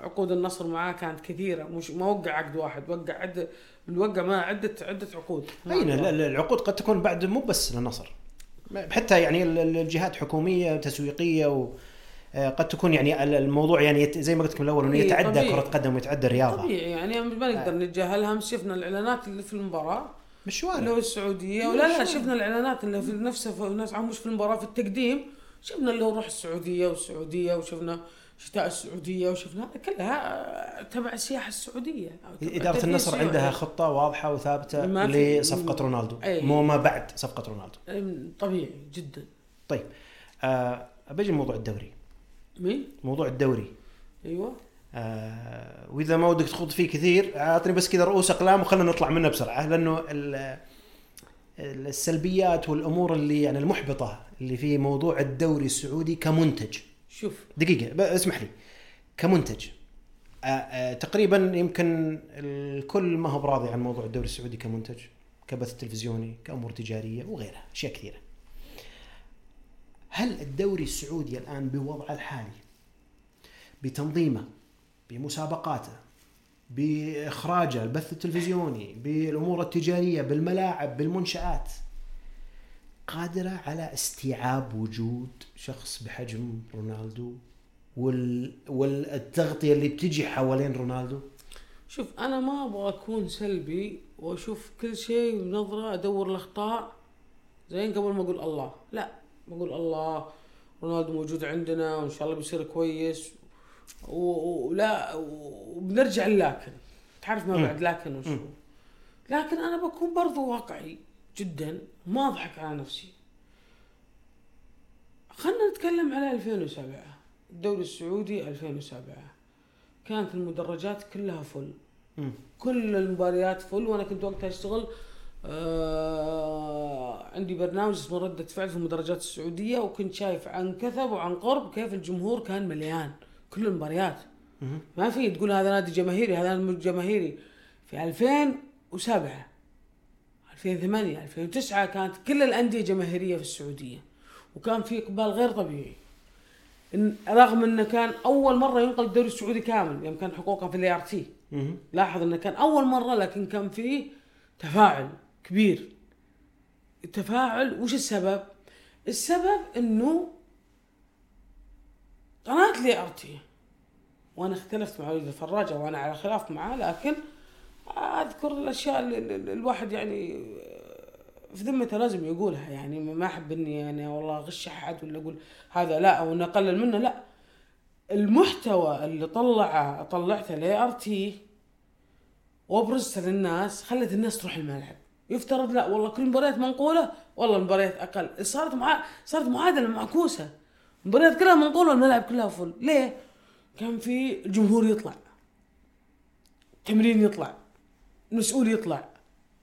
عقود النصر معاه كانت كثيرة. مش ما وقع عقد واحد وقع عده وقع معاه عده عدة عقود. أي لا- لا، العقود قد تكون بعد مو بس للنصر. حتى يعني ال- ال- الجهات حكومية تسويقية و آه، قد تكون يعني ال- الموضوع يعني زي ما قلت لكم الأول إنه إيه، يتعدى. كرة قدم ويتعدى الرياضه طبيعي يعني ما نقدر نتجاهلها شفنا الإعلانات اللي في المباراة. بالشوارع هو السعودية ولا لا شفنا الإعلانات اللي في نفسها في الناس عم مش في المباراة في التقديم شفنا اللي هو روح السعودية والسعودية وشفنا شتاء السعودية وشفنا كلها تبع السياحة السعودية. إدارة النصر السعودي. عندها خطة واضحة وثابتة لصفقة رونالدو. أي. مو ما بعد صفقة رونالدو. طبيعي جدا. طيب آه بجي موضوع الدوري. مين؟ موضوع الدوري. أيوه. آه وإذا ما ودك تخوض فيه كثير أعطني بس كذا رؤوس أقلام وخلنا نطلع منه بسرعة لأنه ال- السلبيات والأمور اللي يعني المحبطة اللي في موضوع الدوري السعودي كمنتج. شوف. دقيقة اسمح لي. كمنتج. آه آه تقريبا يمكن الكل ما هو براضي عن موضوع الدوري السعودي كمنتج كبث تلفزيوني كأمور تجارية وغيرها أشياء كثيرة. هل الدوري السعودي الآن بوضعه الحالي بتنظيمه بمسابقاته بإخراجه البث التلفزيوني بالأمور التجارية بالملاعب بالمنشآت قادرة على استيعاب وجود شخص بحجم رونالدو وال... والتغطية اللي بتجي حوالين رونالدو؟ شوف أنا ما أبغى أكون سلبي وأشوف كل شيء بنظره أدور الأخطاء زين قبل ما أقول الله. لا بقول الله رونالدو موجود عندنا وإن شاء الله بيصير كويس ولا وبنرجع لكن تعرف ما. بعد لكن وشو. لكن أنا بكون برضو واقعي جدا ما أضحك على نفسي. خلنا نتكلم على 2007 الدوري السعودي 2007 كانت المدرجات كلها فل. كل المباريات فل. وأنا كنت وقتها أشتغل آه عندي برنامج اسمه ردة فعل في المدرجات السعودية وكنت شايف عن كثب وعن قرب كيف الجمهور كان مليان. كل المباريات. ما في تقول هذا نادي جماهيري هذا نادي جماهيري. في 2007 2008 2009 كانت كل الأندية جماهيرية في السعودية. وكان في إقبال غير طبيعي. إن رغم إنه كان أول مرة ينقل الدوري السعودي كامل يوم كان حقوقه في ال ART. لاحظ إنه كان أول مرة لكن كان فيه تفاعل كبير. التفاعل وش السبب؟ السبب إنه قناة ال ART وأنا اختلفت مع وليد الفراج وأنا على خلاف معاه لكن أذكر الأشياء اللي الواحد يعني في ذمته لازم يقولها. يعني ما أحب إني يعني والله أغش أحد ولا أقول هذا لا أو اني اقلل منه لا. المحتوى اللي طلعه طلعته ال ART وابرزته للناس خلت الناس تروح الملعب. يفترض لا والله كل المباريات منقولة والله المباريات أقل. صارت مع... صارت معادلة معكوسة. المباريات كلها منقولة والملاعب كلها فل. ليه؟ كان في الجمهور يطلع تمرين يطلع مسؤول يطلع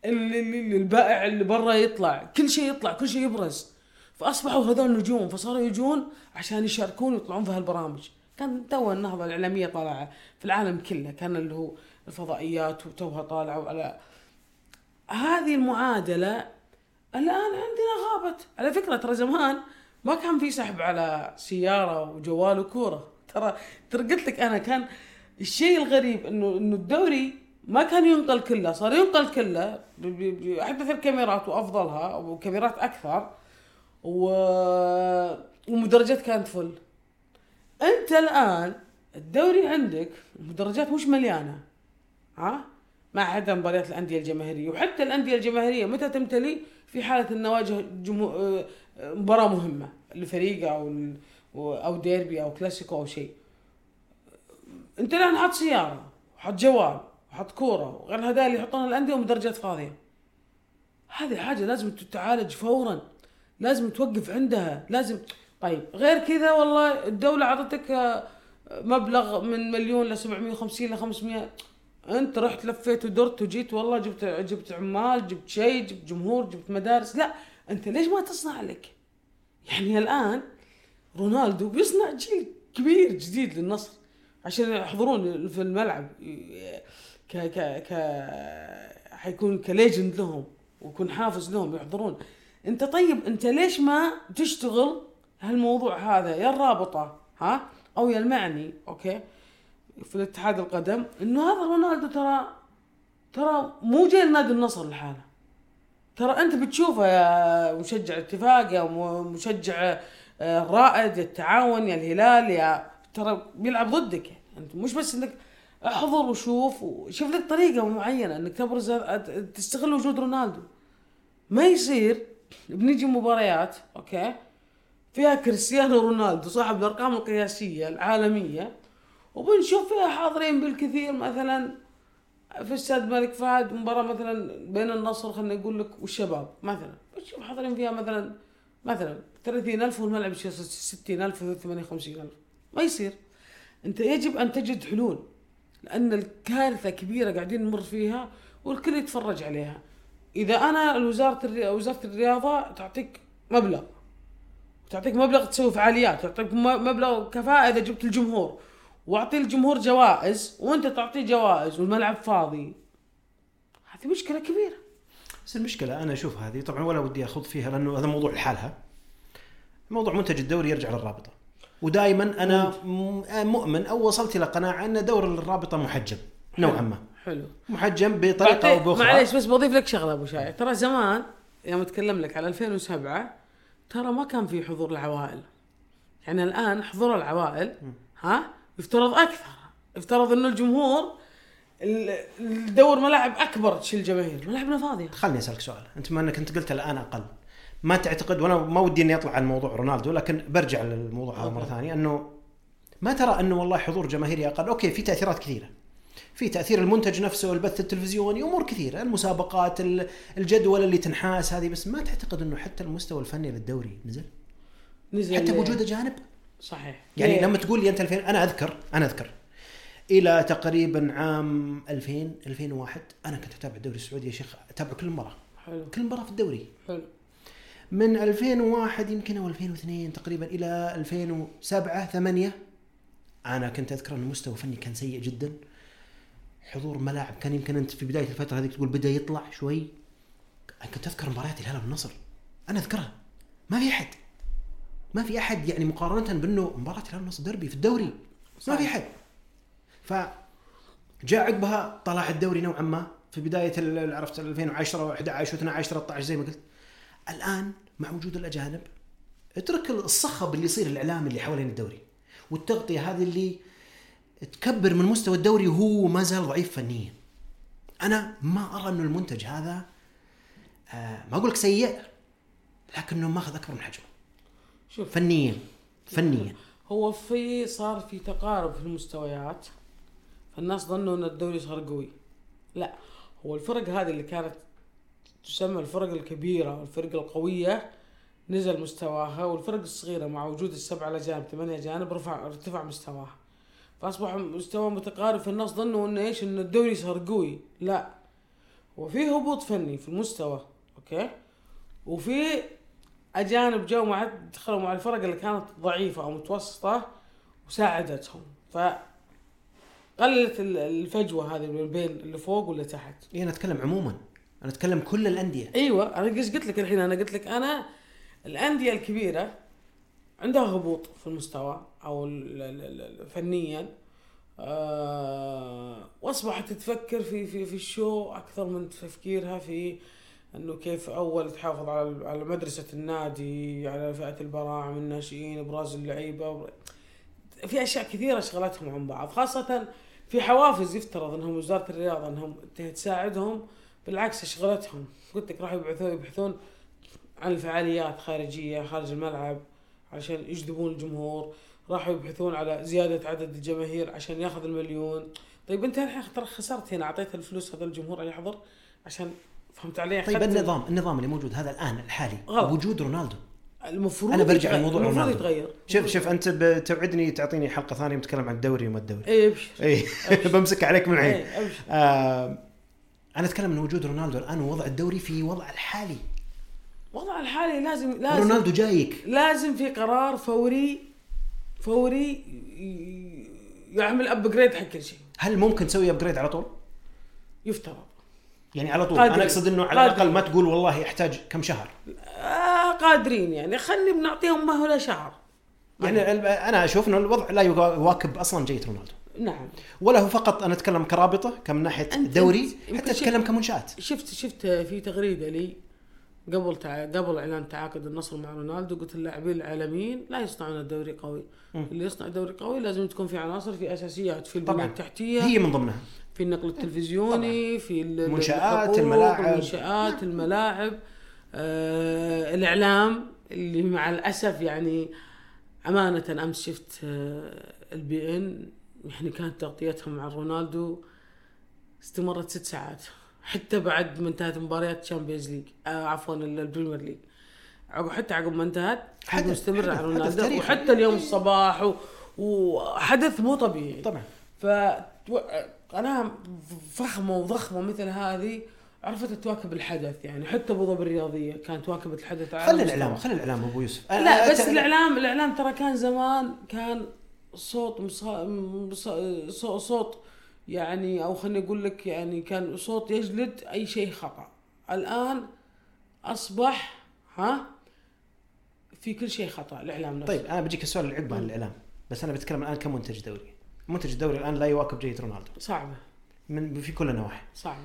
البائع اللي برا يطلع كل شيء يطلع كل شيء يبرز. فأصبحوا هذول نجوم فصاروا يجون عشان يشاركون ويطلعون في هالبرامج. كان تو النهضة الإعلامية طالعة في العالم كله كان اللي هو الفضائيات وتوها طالعوا على هذه المعادلة الآن عندنا غابت. على فكرة ترى زمان ما كان في سحب على سيارة وجوال وكورة. ترى ترى قلت لك أنا كان الشيء الغريب إنه إنه الدوري ما كان ينقل كله صار ينقل كله ب- ب- باحدث الكاميرات وأفضلها وكاميرات أكثر و... ومدرجات كانت فل أنت الآن الدوري عندك المدرجات مش مليانة ها؟ ما عدا مباريات الأندية الجماهيرية. وحتى الأندية الجماهيرية متى تمتلي في حالة ان نواجه جمهور آه، آه، مباراة مهمة لفريق أو ال- أو ديربي أو كلاسيكو أو شيء. أنت الآن حاط سيارة وحط جوال وحط كورة وغير هذا اللي يحطون الأندية ومدرجات فاضية. هذه حاجة لازم تتعالج فورا لازم توقف عندها لازم. طيب غير كذا والله الدولة أعطتك آه، مبلغ من مليون ل 750 ل 500 أنت رحت لفيت ودرت وجيت والله جبت جبت عمال جبت شيء جبت جمهور جبت مدارس. لا أنت ليش ما تصنع لك؟ يعني الآن رونالدو بيصنع جيل كبير جديد للنصر. عشان يحضرون في الملعب ك ك ك حيكون ك legend لهم ويكون حافز لهم يحضرون. انت طيب انت ليش ما تشتغل هالموضوع هذا؟ يا الرابطة ها؟ أو يا المعني أوكي؟ في الاتحاد القدم. إنه هذا رونالدو ترى ترى مو جاي لنادي النصر لحاله. ترى أنت بتشوفه يا مشجع اتفاق يا مشجع آه، رائد يا التعاون يا الهلال يا ترى بيلعب ضدك. يعني أنت مش بس إنك احضر وشوف وشوف لك طريقة معينة إنك تبرز تستغل وجود رونالدو. ما يصير بنيجي مباريات أوكي فيها كريستيانو رونالدو صاحب الأرقام القياسية العالمية وبنشوف فيها حاضرين بالكثير مثلا في استاد الملك فهد مباراة مثلا بين النصر خلينا نقول لك والشباب مثلا. بتشوف حاضرين فيها مثلا مثلا 30000 والملعب يصير 60000 و 58000 ما يصير. أنت يجب أن تجد حلول لأن الكارثة كبيرة قاعدين نمر فيها والكل يتفرج عليها. إذا أنا وزاره. وزارة الرياضة تعطيك مبلغ. تعطيك مبلغ تسوي فعاليات تعطيك مبلغ كفاءة إذا جبت الجمهور. واعطي الجمهور جوائز وأنت تعطيه جوائز والملعب فاضي. هذه مشكلة كبيرة. بس المشكلة أنا أشوف هذه طبعا ولا ودي أخوض فيها لأنه هذا موضوع لحالها. موضوع منتج الدوري يرجع للرابطة. ودائما أنا مؤمن أو وصلت إلى قناعة أن دور الرابطة محجم نوعا ما. حلو. محجم بطريقة أو بأخرى. معليش بس بضيف لك شغلة أبو شايع ترى زمان يوم أتكلم لك على 2007 ترى ما كان في حضور العوائل. يعني الآن حضور العوائل ها يفترض أكثر. يفترض إنه الجمهور ال- الدور ملاعب أكبر تشيل جماهير. ملاعبنا فاضية. خلني أسألك سؤال. أنت ما أنك أنت قلت الآن أقل. ما تعتقد وأنا ما ودي إني أطلع عن موضوع رونالدو لكن برجع للموضوع هذا مرة. ثانية. أنه ما ترى أنه والله حضور جماهيري أقل؟ أوكي في تأثيرات كثيرة. في تأثير المنتج نفسه البث التلفزيوني أمور كثيرة. المسابقات ال- الجدول اللي تنحاس هذه. بس ما تعتقد أنه حتى المستوى الفني للدوري نزل؟ نزل حتى بوجود أجانب؟ صحيح. يعني؟ لما تقول لي أنت 2000 أنا أذكر أنا أذكر. إلى تقريبا عام 2000 2001 أنا كنت أتابع الدوري السعودي يا شيخ أتابع كل مباراة حلو. كل مباراة في الدوري. حلو. من 2001 يمكن أو 2002 تقريبا إلى 2007 8 أنا كنت أذكر إن المستوى الفني كان سيء جدا. حضور ملاعب كان يمكن أنت في بداية الفترة هذيك تقول بدأ يطلع شوي. أنا كنت أذكر مباريات الهلال والنصر أنا أذكرها. ما في أحد ما في أحد يعني مقارنة بأنه مباراة الهلال والنصر دربي في الدوري. ما في أحد. ف جاء عقبها طلع الدوري نوعا ما. في بداية عرفت 2010 و11 و12 13 زي ما قلت. الآن مع وجود الأجانب اترك الصخب اللي يصير الاعلامي اللي حوالين الدوري والتغطية هذه اللي تكبر من مستوى الدوري وهو ما زال ضعيف فنيا. أنا ما أرى انه المنتج هذا آه ما أقول لك سيء لكنه ماخذ أكبر من حجمه. شوف. فنيا فنيا. هو في صار في تقارب في المستويات. فالناس ظنوا إن الدوري صار قوي. لا هو الفرق هذه اللي كانت تسمى الفرق الكبيرة والفرق القوية نزل مستواها والفرق الصغيرة مع وجود السبعة الأجانب ثمانية أجانب رفع ارتفع مستواها. فأصبح مستوى متقارب فالناس ظنوا إنه إيش؟ إن الدوري صار قوي. لا وفي هبوط فني في المستوى أوكي؟ وفي أجانب جو مع دخلوا مع الفرق اللي كانت ضعيفة أو متوسطة وساعدتهم. ف قللت ال- الفجوة هذه بين اللي فوق واللي تحت. إيه أنا أتكلم عموما. أنا أتكلم كل الأندية. أيوه أنا إيش قلت لك الحين أنا قلت لك أنا الأندية الكبيرة عندها هبوط في المستوى أو فنيا. آه واصبحت تفكر في في في الشو أكثر من تفكيرها في إنه كيف أول تحافظ على على مدرسة النادي على فئة البراعم الناشئين أبراز اللعيبة في أشياء كثيرة شغلتهم عن بعض خاصة في حوافز يفترض إنهم وزارة الرياضة إنهم تساعدهم بالعكس شغلتهم. قلت لك راح يبحثون يبحثون عن الفعاليات خارجية خارج الملعب عشان يجذبون الجمهور. راحوا يبحثون على زيادة عدد الجماهير عشان ياخذ المليون. طيب أنت الحين ترى خسرت هنا أعطيت الفلوس هذا الجمهور يحضر عشان فهمت علي؟ طيب النظام النظام اللي موجود هذا الآن الحالي غلط. وجود رونالدو. المفروض أنا برجع يتغير. لموضوع المفروض. يتغير. شوف شوف أنت بتوعدني تعطيني حلقة ثانية بتكلم عن الدوري وما الدوري. اي أبشر. اي بمسك عليك من اي أبشر. آه أنا أتكلم من وجود رونالدو الآن ووضع الدوري في وضع الحالي. وضع الحالي لازم لازم رونالدو جايك. لازم في قرار فوري فوري يعمل upgrade حق كل شيء. هل ممكن تسوي upgrade على طول؟ يفترض. يعني على طول. قادرين. أنا أقصد إنه على. الأقل ما تقول والله يحتاج كم شهر. آه قادرين يعني خلي بنعطيهم مهله شهر يعني ال- أنا أشوف إنه الوضع لا يواكب أصلا جيد رونالدو. نعم. ولا هو فقط أنا أتكلم كرابطة كمن ناحية يمكن حتى أتكلم كمنشآت. شفت شفت في تغريدة لي قبل تع... قبل إعلان تعاقد النصر مع رونالدو قلت اللاعبين العالميين لا يصنعون الدوري قوي. مم. اللي يصنع دوري قوي لازم تكون في عناصر في أساسيات في البنيه طبعا. التحتية. هي من ضمنها. في النقل التلفزيوني في ال- ال- المنشآت، الملاعب. المنشآت الملاعب. آه الإعلام اللي مع الأسف يعني أمانة أمس شفت آه ال beIN. يعني كانت تغطيتهم مع رونالدو استمرت ست ساعات. حتى بعد ما انتهت مباريات Champions League آه عفوا ال- ال Premier League عقب حتى عقب ما انتهت حدث- مستمرة حدث- على رونالدو. وحتى اليوم الصباح و... وحدث مو طبيعي. طبعا. ف قناه فخمة وضخمة مثل هذه. عرفت تواكب الحدث يعني حتى أبو ظبي الرياضية كانت واكبت الحدث على خلي. الإعلام خلي الإعلام أبو يوسف. أنا- لا بس أت- الإعلام الإعلام ترى كان زمان كان صوت مصا... مصا... صو- صوت يعني أو خليني أقول لك يعني كان صوت يجلد أي شيء خطأ. الآن أصبح ها في كل شيء خطأ الإعلام نفسه. طيب أنا بجيك السؤال اللي عقب عن الإعلام بس أنا بتكلم الآن كمنتج دوري. منتج الدوري الآن لا يواكب جيد رونالدو. صعبة. من في كل النواحي. صعبة.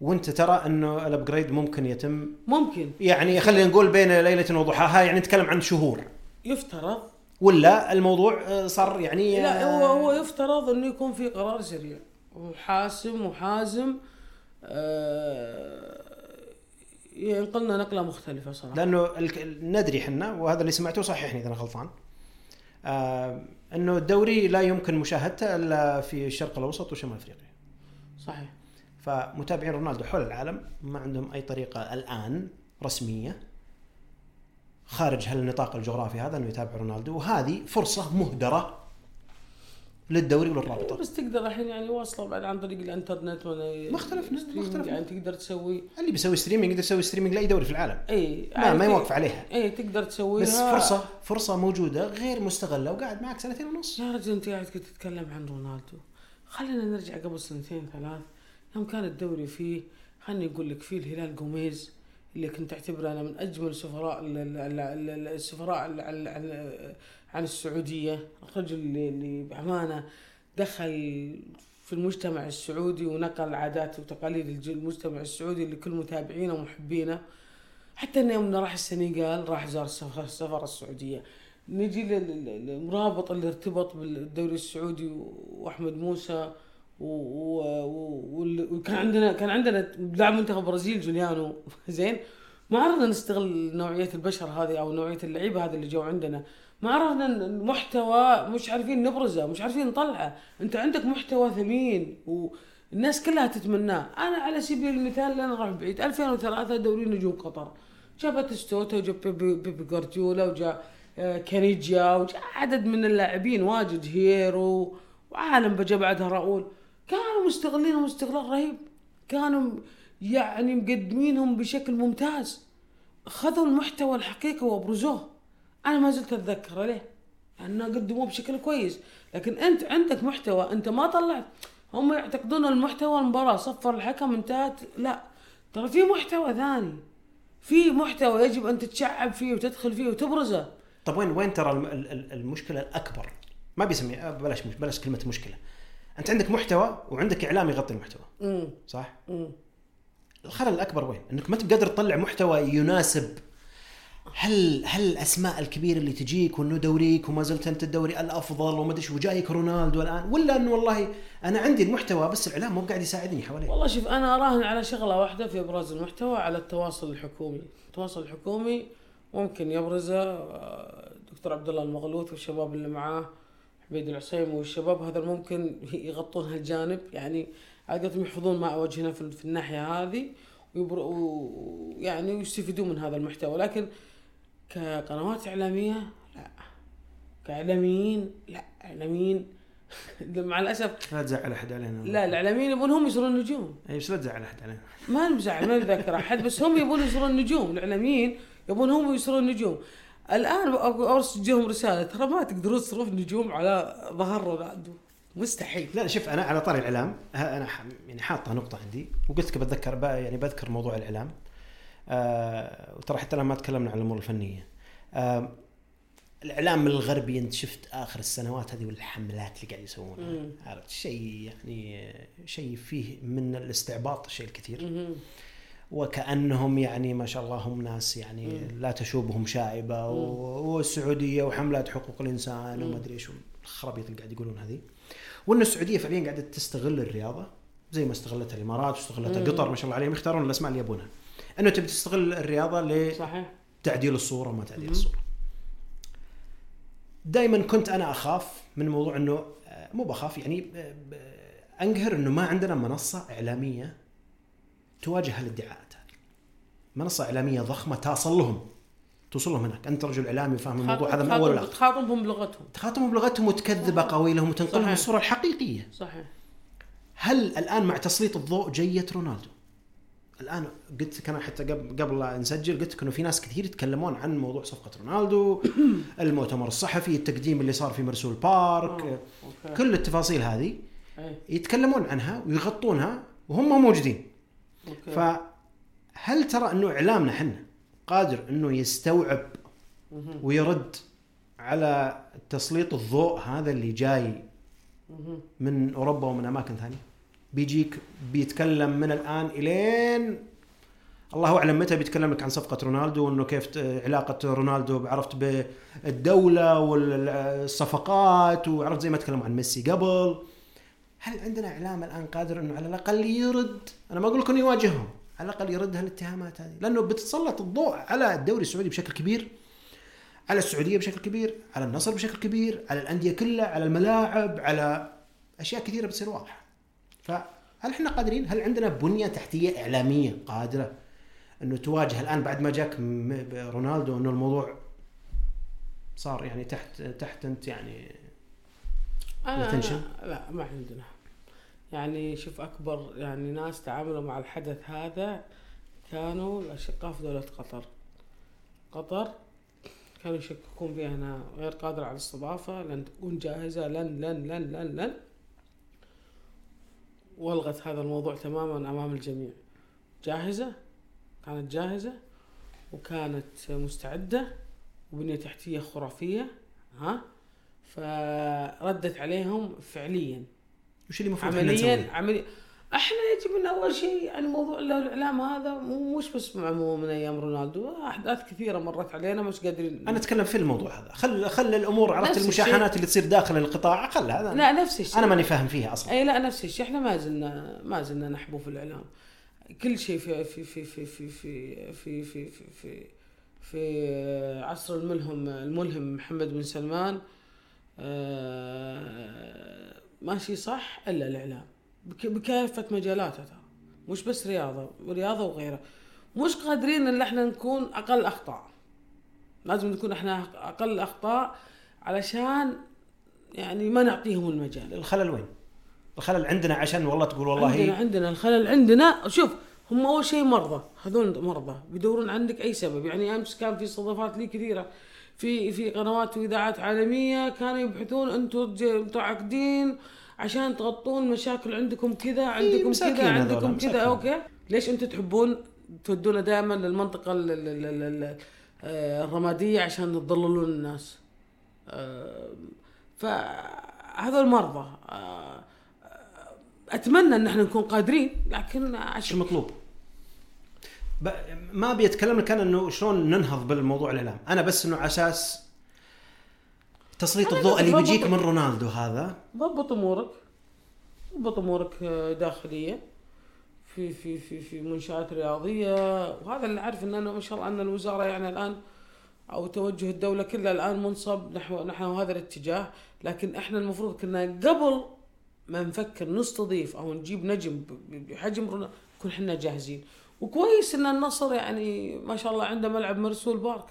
وانت ترى انه الابجريد ممكن يتم. ممكن. يعني خلينا نقول بين ليلة وضحاها يعني نتكلم عن شهور. يفترض. ولا الموضوع آه، صار يعني لا آه، هو هو يفترض إنه يكون في قرار سريع. وحاسم وحازم آه ينقلنا نقلة مختلفة صراحة. لأنه ندري إحنا وهذا اللي سمعته صححني إذا أنا غلطان آه إنه الدوري لا يمكن مشاهدته إلا في الشرق الأوسط وشمال أفريقيا. صحيح. فمتابعين رونالدو حول العالم ما عندهم أي طريقة الآن رسمية خارج هالنطاق الجغرافي هذا إنه يتابع رونالدو. وهذه فرصة مهدرة للدوري وللرابطة. بس تقدر الحين يعني واصلة بعد عن طريق الإنترنت ولا ما اختلفنا، ما اختلفنا. يعني تقدر تسوي اللي بيسوي streaming يقدر يسوي streaming لأي دوري في العالم. إي ما, ما يوقف عليها. إي تقدر تسويها. بس فرصه فرصة موجودة غير مستغلة وقاعد معك سنتين ونص. يا رجل أنت قاعد كنت تتكلم عن رونالدو. خلينا نرجع قبل سنتين ثلاث. يوم كان الدوري فيه خليني أقول لك فيه الهلال جوميز اللي كنت أعتبره أنا من أجمل سفراء ال- ال- ال- ال- السفراء ال- ال- ال- عن السعودية. الرجل اللي, بأمانة دخل في المجتمع السعودي ونقل عادات وتقاليد المجتمع السعودي لكل متابعينه ومحبينه. حتى انه يوم راح السنغال راح زار السفاره السعودية. نجي لل- لل- للمرابط اللي ارتبط بالدوري السعودي وأحمد موسى وكان عندنا كان عندنا لاعب منتخب البرازيل جوليانو. زين. ما عرفنا نستغل نوعية البشر هذه أو نوعية اللعيبة هذه اللي جو عندنا. ما عرفنا المحتوى مش عارفين نبرزه مش عارفين نطلعه. أنت عندك محتوى ثمين والناس كلها تتمناه. أنا على سبيل المثال لا نروح بعيد. 2003 دوري نجوم قطر. جاء باتيستوتا وجاء بيبي, بيبي جوارديولا وجاء آه، كانيجيا وجاء عدد من اللاعبين. وجاء هييرو. وعالم بجا بعدها راؤول كانوا مستغلينهم استغلال رهيب. كانوا يعني مقدمينهم بشكل ممتاز. خذوا المحتوى الحقيقي وأبرزوه. أنا ما زلت اتذكره ليه؟ لأنه قدموه بشكل كويس. لكن أنت عندك محتوى أنت ما طلعت. هم يعتقدون المحتوى المباراة صفر الحكم انتهت. لا. ترى في محتوى ثاني. في محتوى يجب أن تتشعب فيه وتدخل فيه وتبرزه. طب وين وين ترى الم- ال- ال- المشكلة الأكبر؟ ما بيسمي بلاش بلاش كلمة مشكلة. أنت عندك محتوى وعندك إعلام يغطي المحتوى، امم صح؟ امم الخلل الأكبر وين؟ إنك ما تبقى قادر تطلع محتوى يناسب هل هل الأسماء الكبيرة اللي تجيك وإنه دوريك وما زلت أنت الدوري الأفضل وما أدري وجايك رونالدو الآن ولا إنه والله أنا عندي المحتوى بس الإعلام مو قاعد يساعدني حواليه. والله شوف أنا أراهن على شغلة واحدة في إبراز المحتوى على التواصل الحكومي، التواصل الحكومي ممكن يبرزه آه، دكتور عبد الله المغلوث والشباب اللي معاه حميد العصيم والشباب هذا ممكن يغطون هالجانب يعني عادة يحفظون ماء وجهنا في, الناحية هذه ويعني ويستفيدون من هذا المحتوى. لكن كقنوات إعلامية لا. كإعلاميين لا. إعلاميين مع الأسف لا تزعل أحد علينا. لا الإعلاميين يبون هم يصيرون نجوم إي بس لا تزعل أحد علينا. ما نزعل ما نذكر أحد بس هم يبون يصيرون نجوم الإعلاميين يبون هم يصيرون نجوم الآن ارسل رسالة. ترى ما تقدرون تصيرون نجوم على ظهر رونالدو مستحيل. لا شوف أنا على طاري الإعلام أنا يعني حاطة نقطة عندي. وقلت لك بتذكر يعني بذكر موضوع الإعلام. آه وترى حتى الآن ما تكلمنا عن الأمور الفنية. آه الإعلام الغربي أنت شفت آخر السنوات هذه والحملات اللي قاعد يسوونها. مم. عرفت؟ شيء يعني شيء فيه من الاستعباط الشيء الكثير مهم. وكأنهم يعني ما شاء الله هم ناس يعني لا تشوبهم شائبة و- والسعودية وحملات حقوق الإنسان وما أدري إيش الخرابيط اللي قاعد يقولون هذه وإن السعودية فعليا قاعدة تستغل الرياضة زي ما استغلتها الإمارات واستغلتها قطر ما شاء الله عليهم يختارون الأسماء اللي يبونها. إنه تبي تستغل الرياضة صحيح. لتعديل الصورة وما تعديل الصورة. دائما كنت أنا أخاف من موضوع إنه آه، مو بخاف يعني آه، ب- أنقهر إنه ما عندنا منصة إعلامية تواجه هالادعاءات هذه منصة إعلامية ضخمة تصل لهم توصل لهم هناك. أنت رجل إعلامي وفاهم الموضوع هذا من أول لاخر تخاطبهم بلغتهم. تخاطبهم بلغتهم وتكذب أقاويلهم وتنقل لهم صحيح. الصورة الحقيقيه صحيح. هل الآن مع تسليط الضوء جية رونالدو؟ الآن قلت لك أنا حتى قبل قبل لا نسجل قلت لك انه في ناس كثير يتكلمون عن موضوع صفقة رونالدو المؤتمر الصحفي التقديم اللي صار في مرسول بارك آه، okay. كل التفاصيل هذه إيه، يتكلمون عنها ويغطونها وهم موجودين. okay. فهل ترى أنه إعلامنا إحنا قادر أنه يستوعب. ويرد على تسليط الضوء هذا اللي جاي. من أوروبا ومن أماكن ثانية بيجيك بيتكلم من الآن إلين الله أعلم متى بيتكلم لك عن صفقة رونالدو وأنه كيف علاقة رونالدو عرفت بالدولة والصفقات وعرفت زي ما تكلموا عن ميسي قبل هل عندنا إعلام الآن قادر إنه على الأقل يرد؟ أنا ما أقول لك انه يواجههم. على الأقل يرد هالاتهامات هذه. لأنه بتسلط الضوء على الدوري السعودي بشكل كبير على السعودية بشكل كبير على النصر بشكل كبير على الأندية كلها على الملاعب على أشياء كثيرة بتصير واضحة. فهل إحنا قادرين؟ هل عندنا بنية تحتية إعلامية قادرة إنه تواجه الآن بعد ما جاك رونالدو إنه الموضوع صار يعني تحت تحت أنت يعني التنشن؟ أنا لا ما عندنا. يعني شوف أكبر يعني ناس تعاملوا مع الحدث هذا كانوا الأشقاء في دولة قطر. قطر كانوا يشككون فيها انها غير قادرة على الاستضافة لن تكون جاهزة لن لن لن لن لن. والغت هذا الموضوع تماما أمام الجميع. جاهزة؟ كانت جاهزة وكانت مستعدة وبنية تحتية خرافية ها؟ فردت عليهم فعليا وش اللي المفروض عمليا؟ عمليا إحنا يجب ان اول شيء يعني موضوع له الاعلام هذا مو مش بس من أيام رونالدو احداث كثيره مرت علينا مش قادرين أنا اتكلم في الموضوع هذا خل خل الأمور عرفت. المشاحنات اللي تصير داخل القطاع خل هذا لا نفس الشيء أنا ماني فاهم فيها أصلا اي لا نفس الشيء إحنا ما زلنا ما زلنا نحبو في الاعلام كل شيء في في في في في في في في في, في, في عصر الملهم الملهم محمد بن سلمان آه، ماشي صح إلا الإعلام. بك- بكافة مجالاته ترى. مش بس رياضة رياضة وغيره مش قادرين إن إحنا نكون أقل أخطاء. لازم نكون إحنا أقل أخطاء علشان يعني ما نعطيهم المجال. الخلل وين؟ الخلل عندنا عشان والله تقول والله عندنا عندنا الخلل عندنا. شوف هم أول شيء مرضى. هذول مرضى. بيدورون عندك أي سبب. يعني أمس كان في استضافات لي كثيرة. في في قنوات وإذاعات عالمية كانوا يبحثون أنتم أنتم عاقدين عشان تغطون مشاكل عندكم كذا عندكم مساكين كذا عندكم كذا. أوكي ليش أنتم تحبون تودونا دائما للمنطقة ال- ال- ال- ال- ال- آه، الرمادية عشان تضللون الناس آه، فهذول مرضى آه، أتمنى إن إحنا نكون قادرين لكن إيش عشان المطلوب؟ ب... ما أبي أتكلم لك أنا إنه شلون ننهض بالموضوع الاعلام، أنا بس إنه على أساس تسليط الضوء اللي بيجيك من رونالدو هذا. ضبط أمورك. ضبط أمورك داخليا في في في في منشآت رياضية. وهذا اللي اعرف إن أنا ما شاء الله أن الوزارة يعني الآن أو توجه الدولة كلها الآن منصب نحو نحو هذا الاتجاه. لكن إحنا المفروض كنا قبل ما نفكر نستضيف أو نجيب نجم بحجم رونالدو نكون إحنا جاهزين. وكويس إن النصر يعني ما شاء الله عنده ملعب مرسول بارك.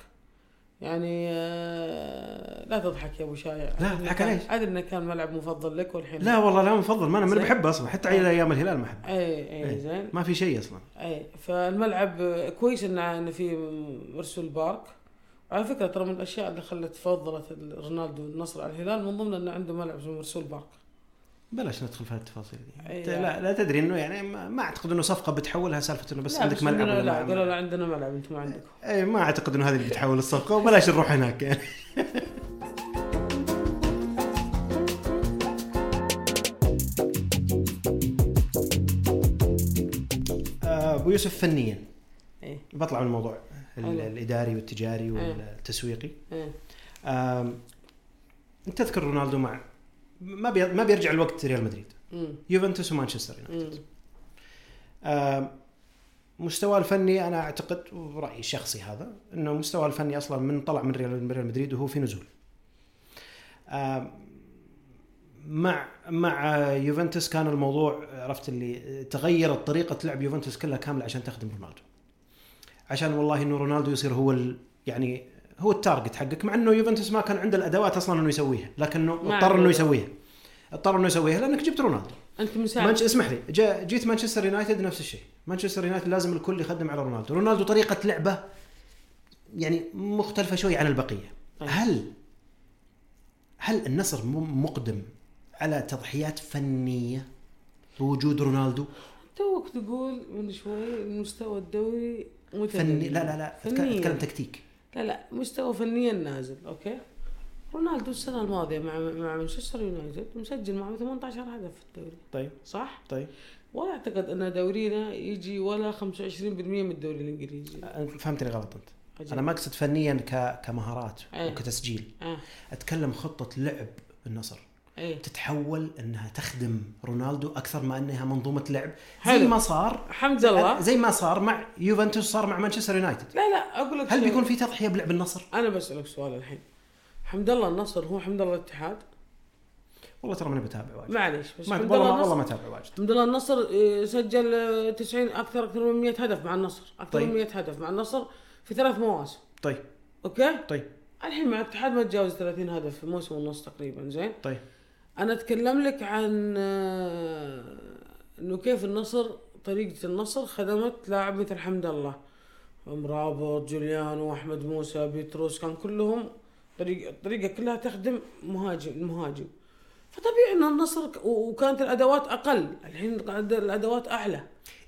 يعني آه، لا تضحك يا أبو شايع. لا، أضحك عليش؟ أدري انه كان ملعب مفضل لك والحين. لا والله لا مفضل. ما أنا من. بحبه أصلا. حتى على أيام الهلال ما أحبه. اي اي إيه. زين. ما في شيء أصلا. اي فالملعب كويس انه إنه في مرسول بارك. على فكرة ترى من الأشياء اللي خلت فضلت رونالدو النصر على الهلال من ضمن إنه عنده ملعب اسمه مرسول بارك. بلاش ندخل في هالتفاصيل دي أي أنت يعني. لا لا تدري إنه يعني ما, أعتقد إنه صفقة بتحولها سالفة إنه بس لا، عندك ملعب لا قالوا لا عندنا ملعب أنتم ما عندكم. اي ما أعتقد إنه هذه اللي بتحول الصفقة وبلاش نروح هناك يعني. آه، أبو يوسف فنيا. اي بطلع من الموضوع. الإداري والتجاري والتسويقي. اي آم، أنت تذكر رونالدو مع ما بي... ما بيرجع الوقت ريال مدريد يوفنتوس ومانشستر يونايتد. آم، مستواه الفني أنا أعتقد رايي الشخصي هذا إنه مستواه الفني أصلا من طلع من ريال مدريد وهو في نزول. آم، مع مع يوفنتوس كان الموضوع عرفت اللي تغيرت طريقة لعب يوفنتوس كلها كاملة عشان تخدم رونالدو. عشان والله إنه رونالدو يصير هو يعني هو ال target حقك مع إنه يوفنتوس ما كان عنده الأدوات أصلا إنه يسويها لكنه اضطر إنه. يسويها. اضطر إنه يسويها لأنك جبت رونالدو. أنت مساعد مانش... اسمح لي جا... جيت مانشستر يونايتد نفس الشيء مانشستر يونايتد لازم الكل يخدم على رونالدو رونالدو طريقة لعبه يعني مختلفة شوي عن البقية طيب. هل هل النصر مقدم على تضحيات فنية بوجود رونالدو توك تقول من شوي المستوى الدوري متدني. فني لا لا لا فنياً. أتكلم تكتيك لا لا مستوى فنيا نازل okay؟ رونالدو السنة الماضية مع مع مانشستر يونايتد مسجل معه 18 هدف في الدوري. طيب. صح؟ طيب. ولا أعتقد أن دورينا يجي ولا 25% من الدوري الإنجليزي. أنت فهمتني غلط أنت. عجيب. أنا ما اقصد فنيا ك... كمهارات إيه. وكتسجيل. آه أتكلم خطة لعب النصر. إيه. تتحول إنها تخدم رونالدو أكثر ما إنها منظومة لعب. زي حلو. ما صار الحمد لله زي ما صار مع يوفنتوس صار مع مانشستر يونايتد. لا لا أقول لك هل. بيكون في تضحية بلعب النصر؟ أنا بسألك سؤال الحين. حمد الله النصر هو حمد الله الاتحاد؟ والله ترى ماني بتابع واجد. معليش بس ما حمد والله الله والله ما اتابع واجد. حمد الله النصر آه، سجل آه، 90 أكثر أكثر من 100 هدف مع النصر. أكثر طيب. من 100 هدف مع النصر في ثلاث مواسم. طيب. okay؟ طيب. الحين مع الاتحاد ما تجاوز 30 هدف في موسم ونص تقريبا زين؟ طيب. أنا أتكلم لك عن آه، إنه كيف النصر طريقة النصر خدمت لاعب مثل حمد الله. مرابط جوليانو أحمد موسى بيتروس كان كلهم طريقة الطريقة كلها تخدم مهاجم المهاجم. فطبيعي ان النصر وكانت الأدوات أقل. الحين الأدوات أعلى.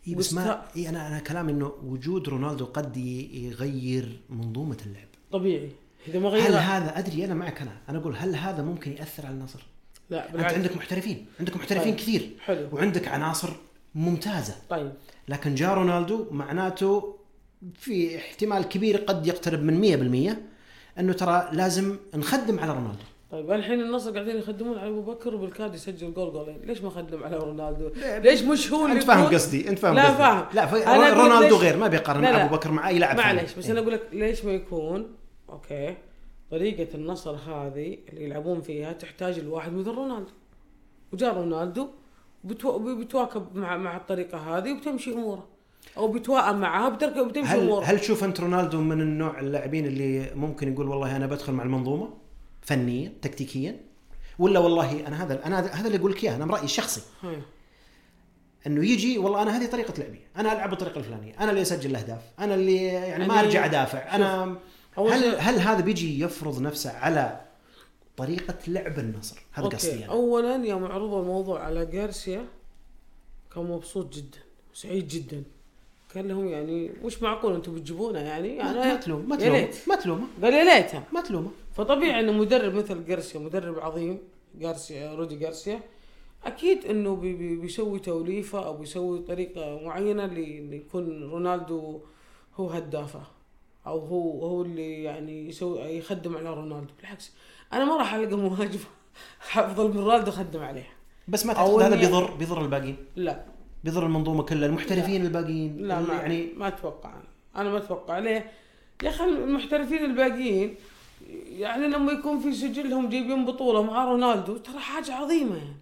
إي بس ما إي أنا أنا كلامي إنه وجود رونالدو قد يغير منظومة اللعب. طبيعي. إذا ما هل غير هذا أدري أنا معك أنا. أنا أقول هل هذا ممكن يأثر على النصر؟ لا أنت بالعكس عندك محترفين عندك محترفين طيب. كثير حلو وعندك عناصر ممتازة طيب لكن جاء رونالدو معناته في احتمال كبير قد يقترب من 100% إنه ترى لازم نخدم على رونالدو طيب الحين النصر قاعدين يخدمون على أبو بكر وبالكاد يسجل جول جولين ليش ما خدم على رونالدو ليش مش هو اللي أنت فاهم قصدي أنت فاهم لا. فاهم. لا ف... رونالدو غير ما بيقارن. أبو بكر مع أي لاعب. معلش بس. أنا أقول لك ليش ما يكون okay طريقة النصر هذه اللي يلعبون فيها تحتاج الواحد مثل رونالدو. وجاء رونالدو بتو... بتواكب مع مع الطريقة هذه وبتمشي أموره. أو بتوائم معها وبتمشي هل أموره. هل تشوف أنت رونالدو من النوع اللاعبين اللي ممكن يقول والله أنا بدخل مع المنظومة فنيا تكتيكيا؟ ولا والله أنا هذا أنا هذا اللي أقول لك إياه أنا برايي الشخصي. إنه يجي والله أنا هذه طريقة لعبي أنا ألعب بالطريقة الفلانية أنا اللي أسجل الأهداف أنا اللي يعني ما يعني أرجع أدافع أنا هل هل هذا بيجي يفرض نفسه على طريقة لعب النصر؟ هذا قصدي أنا اولا يوم عرضوا الموضوع على جارسيا كان مبسوط جدا سعيد جدا. قال لهم يعني مش معقول أنتم بتجيبونه يعني؟ ما يعني تلوم ما تلوم. ما تلومه قال يا ليتها ما تلومه فطبيعي إنه مدرب مثل جارسيا مدرب عظيم جارسيا رودي جارسيا أكيد إنه بي بي بيسوي توليفة أو بيسوي طريقة معينة اللي اللي يكون رونالدو هو هدافه. أو هو هو اللي يعني يسوي يخدم على رونالدو. بالعكس أنا ما راح ألقى مهاجم أفضل من رونالدو خدم عليه. بس ما تعتقد هذا بيضر بيضر الباقيين؟ لا. بيضر المنظومة كلها المحترفين الباقيين. لا ما يعني ما أتوقع أنا. أنا ما أتوقع. ليه؟ يا أخي المحترفين الباقيين يعني لما يكون في سجلهم جايبين بطولة مع رونالدو ترى حاجة عظيمة. يعني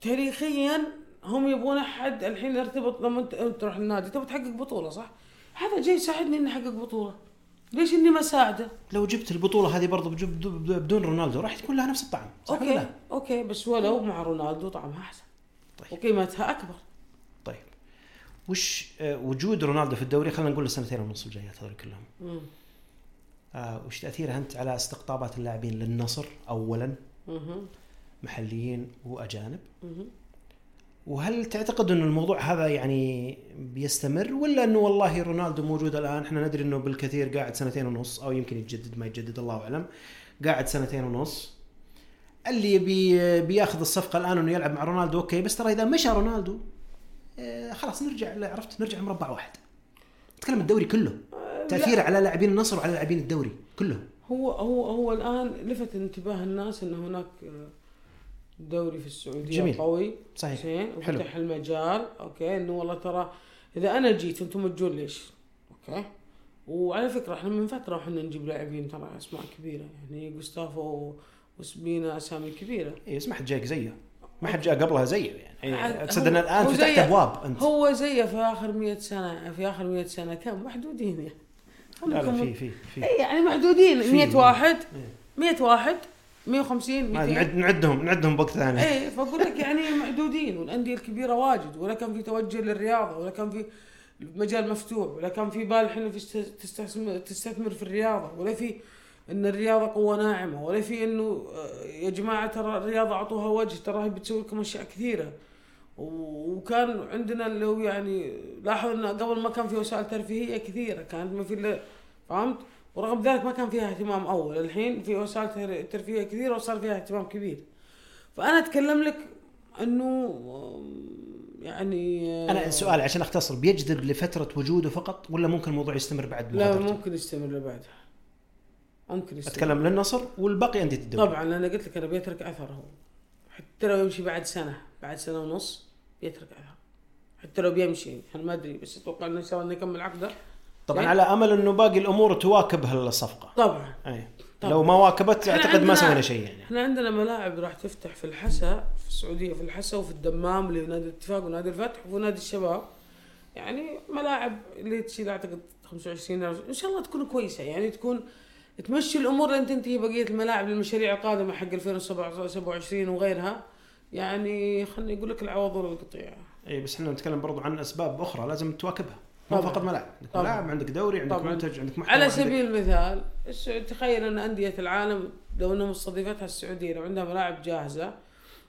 تاريخيا هم يبغون أحد الحين يرتبط لما أنت تروح النادي تبغى تحقق بطولة صح؟ هذا جاي يساعدني إني أحقق بطولة ليش إني ما أساعده؟ لو جبت البطولة هذه برضه بدون رونالدو راح تكون لها نفس الطعم صح okay؟ okay بس ولو مع رونالدو طعمها أحسن طيب. وقيمتها أكبر طيب وش آه، وجود رونالدو في الدوري خلينا نقول السنتين ونص الجايات هذول كلهم مم. آه وش تاثيره أنت على استقطابات اللاعبين للنصر اولا مهم. محليين وأجانب مهم. وهل تعتقد إنه الموضوع هذا يعني بيستمر ولا إنه والله رونالدو موجود الآن؟ إحنا ندري إنه بالكثير قاعد سنتين ونص أو يمكن يتجدد ما يتجدد الله أعلم. قاعد سنتين ونص. اللي بي بياخذ الصفقة الآن إنه يلعب مع رونالدو okay بس ترى إذا مشى رونالدو آه خلاص نرجع عرفت؟ نرجع مربع واحد. نتكلم الدوري كله. تاثيره على لاعبين النصر وعلى لاعبين الدوري كلهم هو هو هو الآن لفت انتباه الناس إن هناك دوري في السعودية جميل. قوي. صحيح. زين. وفتح المجال. okay. إنه والله ترى إذا أنا جيت أنتم تجون ليش؟ okay. وعلى فكرة إحنا من فترة وحنا نجيب لاعبين ترى أسماء كبيرة. يعني جوستافو وسبينا أسامي كبيرة. اي بس ما حد جاك زيه. ما حد جاء قبلها زيه يعني. اقصد هو- إن الآن فتحت. أبواب أنت. هو زيه في آخر 100 سنة. في آخر 100 سنة. كم؟ محدودين يعني. لا لا في في في. إيه يعني محدودين. في- 100 واحد. إيه. 100 واحد. 150 ما 200 نعد نعدهم نعدهم بوقت ثاني. إيه فأقول لك يعني محدودين والأندية الكبيرة واجد ولا كان في توجه للرياضة ولا كان في مجال مفتوح ولا كان في بال است- تستثمر, في الرياضة ولا في إن الرياضة قوة ناعمة ولا في إنه آه، يا جماعة ترى الرياضة أعطوها وجه ترى هي بتسوي لكم أشياء كثيرة. وكان عندنا اللي هو يعني لاحظ انه قبل ما كان في وسائل ترفيهية كثيرة كانت ما في فهمت؟ ورغم ذلك ما كان فيها اهتمام أول. الحين في وسائل تر- ترفيهيه كثيره وصار فيها اهتمام كبير. فأنا أتكلم لك إنه يعني أنا السؤال عشان أختصر. بيجذب لفترة وجوده فقط ولا ممكن الموضوع يستمر بعد لا؟ ممكن يستمر لبعدها ممكن يستمر. أتكلم للنصر والباقي انديه الدوري طبعا أنا قلت لك أنا بيترك اثر هو حتى لو يمشي بعد سنة بعد سنة ونص بيترك اثر حتى لو بيمشي أنا ما أدري بس أتوقع إنه إن شاء الله إنه يكمل عقده. طبعا إيه؟ على أمل إنه باقي الأمور تواكب هالصفقة. طبعا. اي طبعا. لو ما واكبت أعتقد ما سوينا شيء يعني. إحنا عندنا ملاعب راح تفتح في الحسا في السعودية في الحسا وفي الدمام اللي نادي الاتفاق ونادي الفتح ونادي الشباب. يعني ملاعب اللي تشيل أعتقد 25 ألف. إن شاء الله تكون كويسة. يعني تكون تمشي الأمور لين تنتهي بقية الملاعب للمشاريع القادمة حق 2027 وغيرها. يعني خليني أقول لك العوض ولا القطيع اي بس إحنا نتكلم برضو عن أسباب أخرى لازم تواكبها. مو طبعاً. فقط ملاعب عندك. ملاعب عندك دوري عندك طبعاً. منتج عندك محتوى على عندك- سبيل المثال السعود تخيل أن أندية العالم لو أنهم استضيفتها السعودية لو عندها ملاعب جاهزة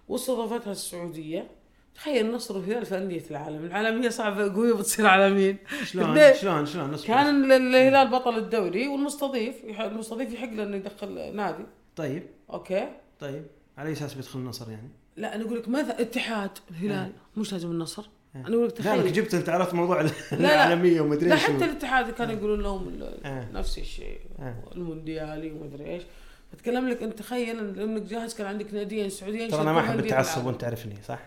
واستضافتها السعودية تخيل النصر والهلال في أندية العالم، العالمية صعبة قوية بتصير عالمين شلون؟ شلون شلون نص كان ال- الهلال بطل الدوري والمستضيف المستضيف يحق له إنه يدخل نادي، طيب أوكي؟ طيب على أي أساس بيدخل النصر يعني؟ لا أنا أقول لك مثلا اتحاد الهلال مش لازم النصر، إيه. أنا أقول لك تخيل جبت أنت عرفت موضوع. العالمية ومدري لا إيش حتى الاتحاد كانوا يقولون لهم إيه. نفس الشيء إيه. المونديالي ومدري إيش أتكلم لك أنت تخيل انك جاهز كان عندك ناديين سعوديين ترى أنا ما أحب التعصب. وأنت تعرفني صح؟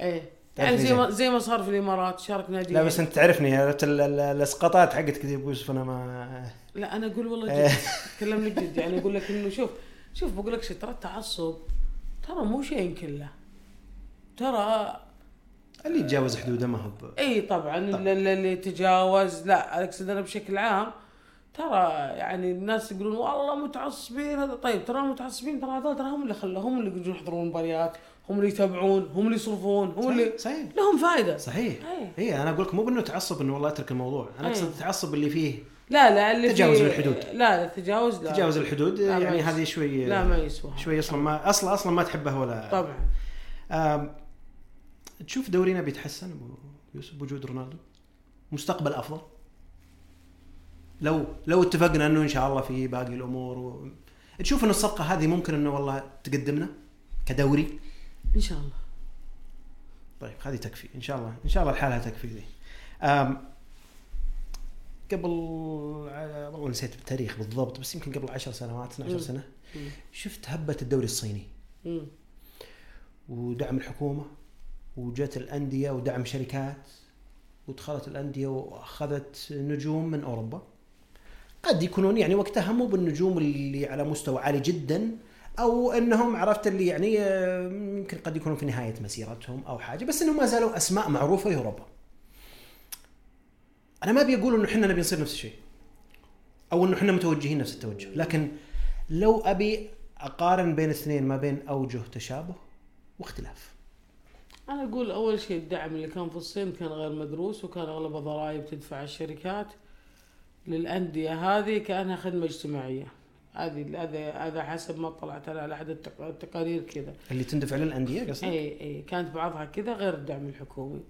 إيه يعني زي. ما زي ما صار في الإمارات شارك ناديين لا بس أنت تعرفني الاسقاطات حقتك كذا ابو يوسف أنا ما لا أنا أقول والله إيه. جد أتكلم لك جد يعني أقول لك إنه شوف شوف بقول لك شيء ترى التعصب ترى مو شيء كله ترى اللي يتجاوز حدوده ما هو إي طبعا اللي, اللي يتجاوز لا اقصد أنا بشكل عام ترى يعني الناس يقولون والله متعصبين هذا طيب ترى المتعصبين ترى هذول ترى هم اللي خلوا هم اللي يجون يحضرون المباريات هم اللي يتابعون هم اللي يصرفون هم اللي صحيح صحيح, لهم فائده صحيح. هي أنا أقول لك مو بأنه تعصب إنه والله اترك الموضوع أنا. أقصد التعصب اللي فيه لا لا اللي تجاوز الحدود. لا لا تجاوز لا. تجاوز الحدود لا، يعني هذه شوي لا ما يسوى. شوي أصلا ما أصلا أصلا ما تحبه ولا طبعا. تشوف دورينا بيتحسن أبو يوسف بوجود رونالدو؟ مستقبل أفضل؟ لو لو اتفقنا إنه إن شاء الله في باقي الأمور و... تشوف إنه الصفقة هذه ممكن إنه والله تقدمنا كدوري؟ إن شاء الله. طيب هذه تكفي. إن شاء الله إن شاء الله الحالة تكفي ذي قبل والله نسيت التاريخ بالضبط بس يمكن قبل 10 سنوات 12 مم. سنة. شفت هبة الدوري الصيني. ودعم الحكومة. وجت الأندية ودعم شركات ودخلت الأندية وأخذت نجوم من أوروبا قد يكونون يعني وقتها مو بالنجوم اللي على مستوى عالي جدا أو إنهم عرفت اللي يعني آه، يمكن قد يكونوا في نهاية مسيرتهم أو حاجة بس إنهم ما زالوا أسماء معروفة في أوروبا. أنا ما أبي أقول إنه إحنا نبي نصير نفس الشيء أو إنه إحنا متوجهين نفس التوجه لكن لو أبي أقارن بين الاثنين ما بين أوجه تشابه واختلاف. أنا أقول أول شيء الدعم اللي كان في الصين كان غير مدروس وكان اغلبه ضرائب تدفع الشركات للأندية هذه كأنها خدمة اجتماعية هذه هذا هذا حسب ما طلعت أنا على احد التق- التقارير كذا اللي تندفع للأندية قصدك؟ اي اي كانت بعضها كذا غير الدعم الحكومي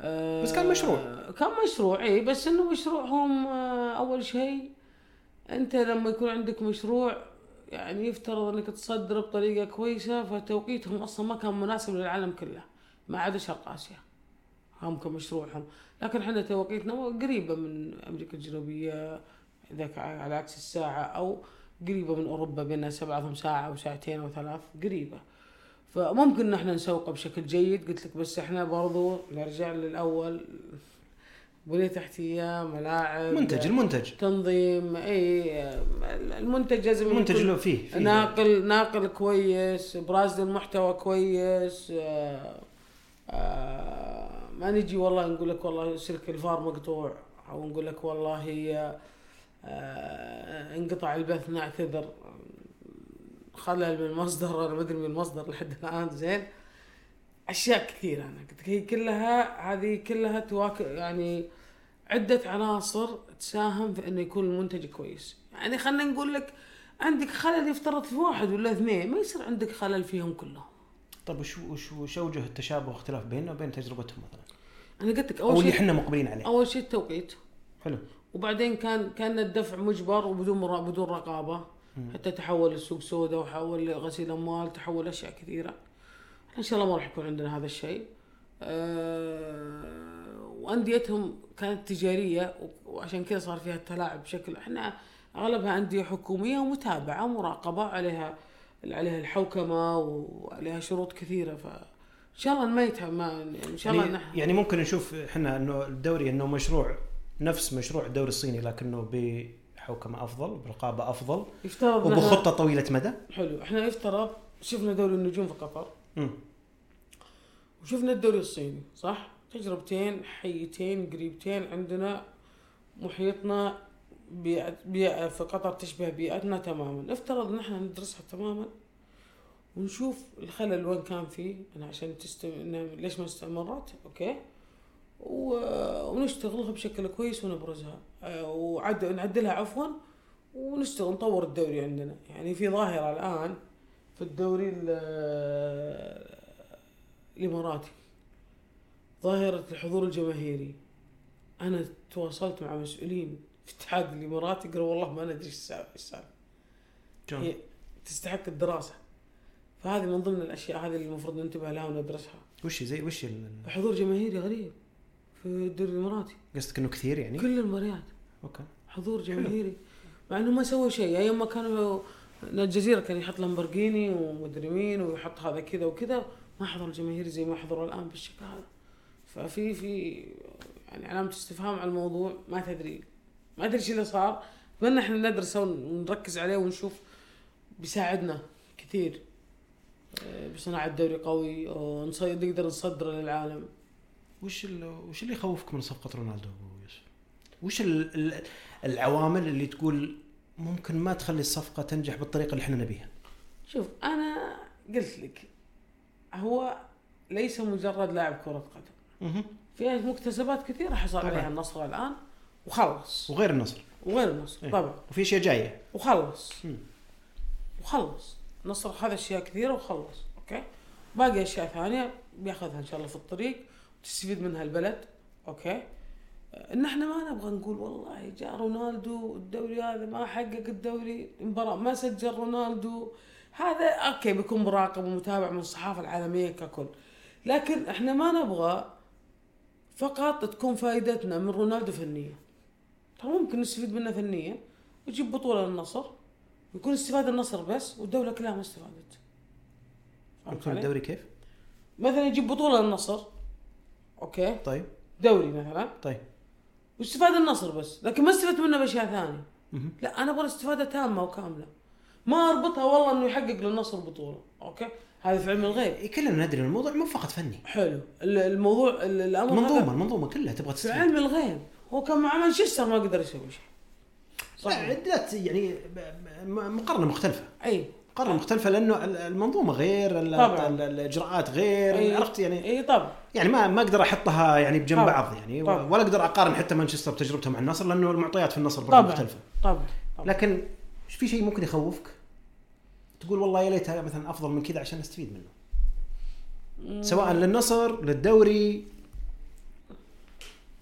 آه، بس كان مشروع. كان مشروع اي بس إنه مشروعهم آه، أول شيء أنت لما يكون عندك مشروع يعني يفترض إنك تصدره بطريقة كويسة فتوقيتهم أصلا ما كان مناسب للعالم كله ما عدا شرق آسيا. هم كمشروعهم لكن إحنا توقيتنا قريبة من أمريكا الجنوبية اذا على عكس الساعة أو قريبة من أوروبا بيننا بعضهم ساعة أو ساعتين أو ثلاث قريبة. فممكن إن إحنا نسوقه بشكل جيد. قلت لك بس إحنا برضو نرجع للأول. بنية تحتية ملاعب منتج المنتج. تنظيم إي المنتج لازم المنتج له فيه, فيه. ناقل ناقل كويس ابراز للمحتوى كويس آه، ما نجي والله نقول لك والله سلك الفار مقطوع أو نقول لك والله آه، انقطع البث نعتذر. خلل من المصدر أنا ما أدري من المصدر لحد الآن زين. أشياء كثيرة أنا قلت هي كلها هذه كلها تواكب يعني عدة عناصر تساهم في إنه يكون المنتج كويس. يعني خلينا نقول لك عندك خلل يفترض في واحد ولا اثنين ما يصير عندك خلل فيهم كلهم. طيب وش وش وش أوجه التشابه واختلاف بيننا وبين تجربتهم مثلا؟ أنا قلت لك أو اول اللي شيء إحنا مقبلين عليه. أول شيء التوقيت. حلو. وبعدين كان كان الدفع مجبر وبدون بدون رقابة. حتى تحول لسوق سوداء وحول لغسيل أموال تحول أشياء كثيرة. إن شاء الله ما راح يكون عندنا هذا الشيء. أه وأنديتهم كانت تجارية وعشان كذا صار فيها التلاعب بشكل إحنا أغلبها أندية حكومية ومتابعة ومراقبة عليها عليها الحوكمة وعليها شروط كثيرة ف إن شاء الله ما يتعب ما إن شاء الله يعني, نح- يعني ممكن نشوف إحنا إنه الدوري إنه مشروع نفس مشروع الدوري الصيني لكنه بحوكمة أفضل برقابة أفضل يفترض وبخطة طويلة مدى حلو إحنا يفترض شفنا دوري النجوم في قطر مم. وشفنا الدوري الصيني صح؟ تجربتين حيتين قريبتين عندنا محيطنا بيئة, بيئة في قطر تشبه بيئتنا تماما. افترض إحنا ندرسها تماما ونشوف الخلل وين كان فيه. أنا عشان تستم... ليش ما استمرت؟ أوكي. و... ونشتغلها بشكل كويس ونبرزها. آه، وعد... نعدلها عفوا ونشتغل نطور الدوري عندنا. يعني في ظاهرة الآن في الدوري ال- الإماراتي. ظاهرة الحضور الجماهيري. أنا تواصلت مع مسؤولين في الاتحاد الإماراتي قالوا والله ما ندري إيش جون. هي تستحق الدراسة. فهذه من ضمن الأشياء هذه اللي المفروض ننتبه لها وندرسها. وش زي وش ال- حضور جماهيري غريب في الدوري الإماراتي. قصدك إنه كثير يعني؟ كل المباريات. okay. حضور جماهيري. مع إنه ما سووا شيء. أيام ما كانوا الجزيرة كان يحط لامبرجيني ومدري مين ويحط هذا كذا وكذا. ما حضر الجماهيري زي ما حضروا الآن بالشكل هذا. ففي في يعني علامة استفهام على الموضوع. ما تدري ما أدري إيش اللي صار اتمنى إحنا ندرسه ونركز عليه ونشوف بيساعدنا كثير آه، بصناعة دوري قوي ونقدر نقدر نصدره للعالم وش وش اللي يخوفك من صفقة رونالدو أبو يوسف؟ وش ال- ال- العوامل اللي تقول ممكن ما تخلي الصفقة تنجح بالطريقة اللي إحنا نبيها؟ شوف أنا قلت لك هو ليس مجرد لاعب كرة قدم. في مكتسبات كثيرة حصل. عليها النصر الآن وخلص. وغير النصر. وغير النصر إيه. طبعا. وفي أشياء جاية. وخلص. مم. وخلص. النصر خذ أشياء كثيرة وخلص okay؟ باقي أشياء ثانية بياخذها إن شاء الله في الطريق وتستفيد منها البلد okay؟ ان إحنا ما نبغى نقول والله جاء رونالدو الدوري هذا ما حقق الدوري المباراه ما سجل رونالدو. هذا okay بيكون مراقب ومتابع من الصحافة العالمية ككل. لكن إحنا ما نبغى فقط تكون فائدتنا من رونالدو فنيه ترى ممكن نستفيد منه فنيا ويجيب بطولة للنصر ويكون استفاد النصر بس والدولة كلها ما استفادت. يكون علي؟ الدوري كيف؟ مثلا يجيب بطولة للنصر. okay. طيب. دوري مثلا. طيب. واستفاد النصر بس لكن ما استفدت منه بأشياء ثانية. لا أنا أبغى استفاده تامة وكاملة. ما أربطها والله إنه يحقق للنصر بطولة. أوكي؟ هذا في علم الغيب. إيه، كلنا ندري الموضوع مو فقط فني. حلو. ال- الموضوع ال- الأمر هذا منظومه المنظومة كلها تبغى في تستفيد. علم الغيب. هو كان مع مانشستر ما قدر يسوي شيء. صح لا لا ت- يعني مقارنة مختلفة. أي. مقارنة مختلفة لأنه ال- المنظومة غير طبعاً. ال- الإجراءات غير. أي. عرفت يعني؟ أي طبعا. يعني ما ما أقدر أحطها يعني بجنب طبعاً. بعض يعني طبعاً. ولا أقدر أقارن حتى مانشستر بتجربته مع النصر لأنه المعطيات في النصر برضه طبعا. مختلفة. طبعا. طبعا. لكن في شيء ممكن يخوفك؟ تقول والله يا ليتها مثلا أفضل من كذا عشان أستفيد منه. سواء للنصر للدوري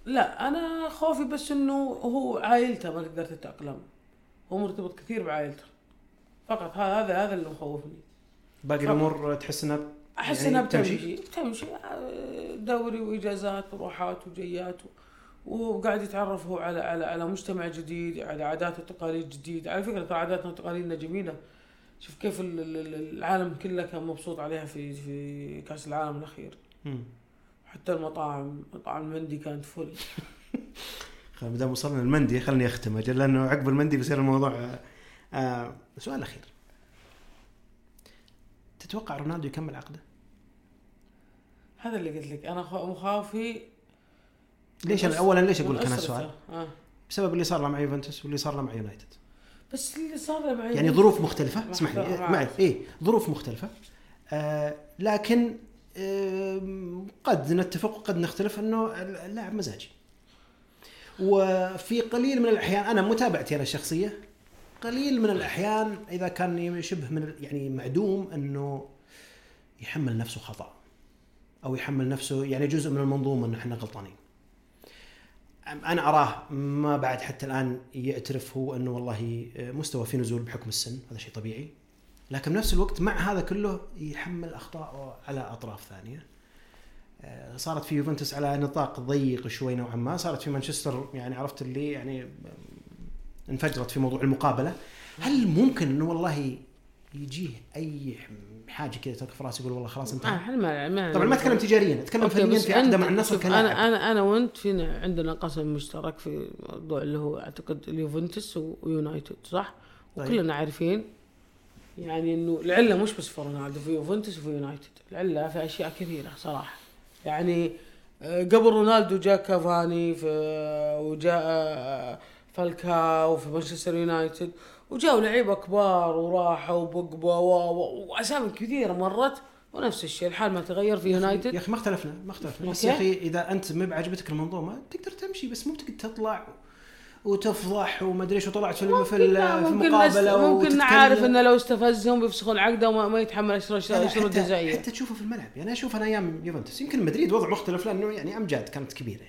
لا أنا خوفي بس إنه هو عائلته ما تقدر تتاقلم هو مرتبط كثير بعائلته. فقط هذا هذا هذا اللي مخوفني. باقي. الأمور تحس إنها أحس يعني إنها بتمشي؟ بتمشي؟ آه، دوري وإجازات وروحات وجيات و- وقاعد يتعرف هو على على على مجتمع جديد على عادات وتقاليد جديده على فكرة ترى عاداتنا وتقاليدنا جميلة. شوف كيف ال- ال- ال- العالم كله كان مبسوط عليها في في كأس العالم الأخير. حتى المطاعم مطاعم المندي كانت فل. ما دام وصلنا المندي خلني أختم. أجل لأنه عقب المندي بيصير الموضوع آه آه سؤال أخير. تتوقع رونالدو يكمل عقده؟ هذا اللي قلت لك. أنا مخاوفي ليش أس- اولا ليش أقول لك أنا. السؤال؟ آه. بسبب اللي صار له مع يوفنتوس واللي صار له مع يونايتد. بس اللي صار له معي يعني ظروف مختلفة. اسمح لي معي. اي ظروف مختلفة. آه لكن قد نتفق وقد نختلف إنه اللاعب مزاجي. وفي قليل من الأحيان أنا متابعتي أنا الشخصية قليل من الأحيان إذا كان شبه من يعني معدوم إنه يحمل نفسه خطأ أو يحمل نفسه يعني جزء من المنظومة ان إحنا غلطانين. أنا أراه ما بعد حتى الآن يعترف هو إنه والله مستوى في نزول بحكم السن هذا شيء طبيعي. لكن بنفس الوقت مع هذا كله يحمل أخطاء على أطراف ثانية. آه، صارت في يوفنتوس على نطاق ضيق شوي نوعا ما. صارت في مانشستر يعني عرفت اللي يعني انفجرت في موضوع المقابلة. هل ممكن إنه والله يجيه أي حاجة كذا ترك في راسه يقول والله خلاص آه، انتهى إحنا ما ما طبعا ما أتكلم تجاريا أتكلم فنيا في عقده مع النصر كلاعب أنا أنا أنا وأنت فينا عندنا قسم مشترك في موضوع اللي هو أعتقد اليوفنتوس ويونايتد صح؟ طيب. وكلنا عارفين يعني إنه العلة مش بس في رونالدو في يوفنتوس وفي يونايتد. العلة في أشياء كثيرة صراحة. يعني آه، قبل رونالدو جاء كافاني في وجاء آه، فالكاو في مانشستر يونايتد وجاءوا لعيبة كبار وراحوا وبوجبا و- و- وأسامي كثيرة مرت. ونفس الشيء الحال ما تغير في يونايتد. يا أخي ما اختلفنا ما اختلفنا. بس. يا أخي إذا أنت ما بعجبتك المنظومه تقدر تمشي بس مو بتقدر تطلع. وتفضح وما أدري إيش وطلعت في في, ممكن في ممكن مقابله ممكن وتتكلم. عارف إنه لو استفزهم بيفسخون عقده وما ما يتحمل الشروط حتى, الجزائيه حتى تشوفه في الملعب يعني أشوف أنا أيام يوفنتوس يمكن مدريد وضع مختلف لأنه يعني أمجاد كانت كبيرة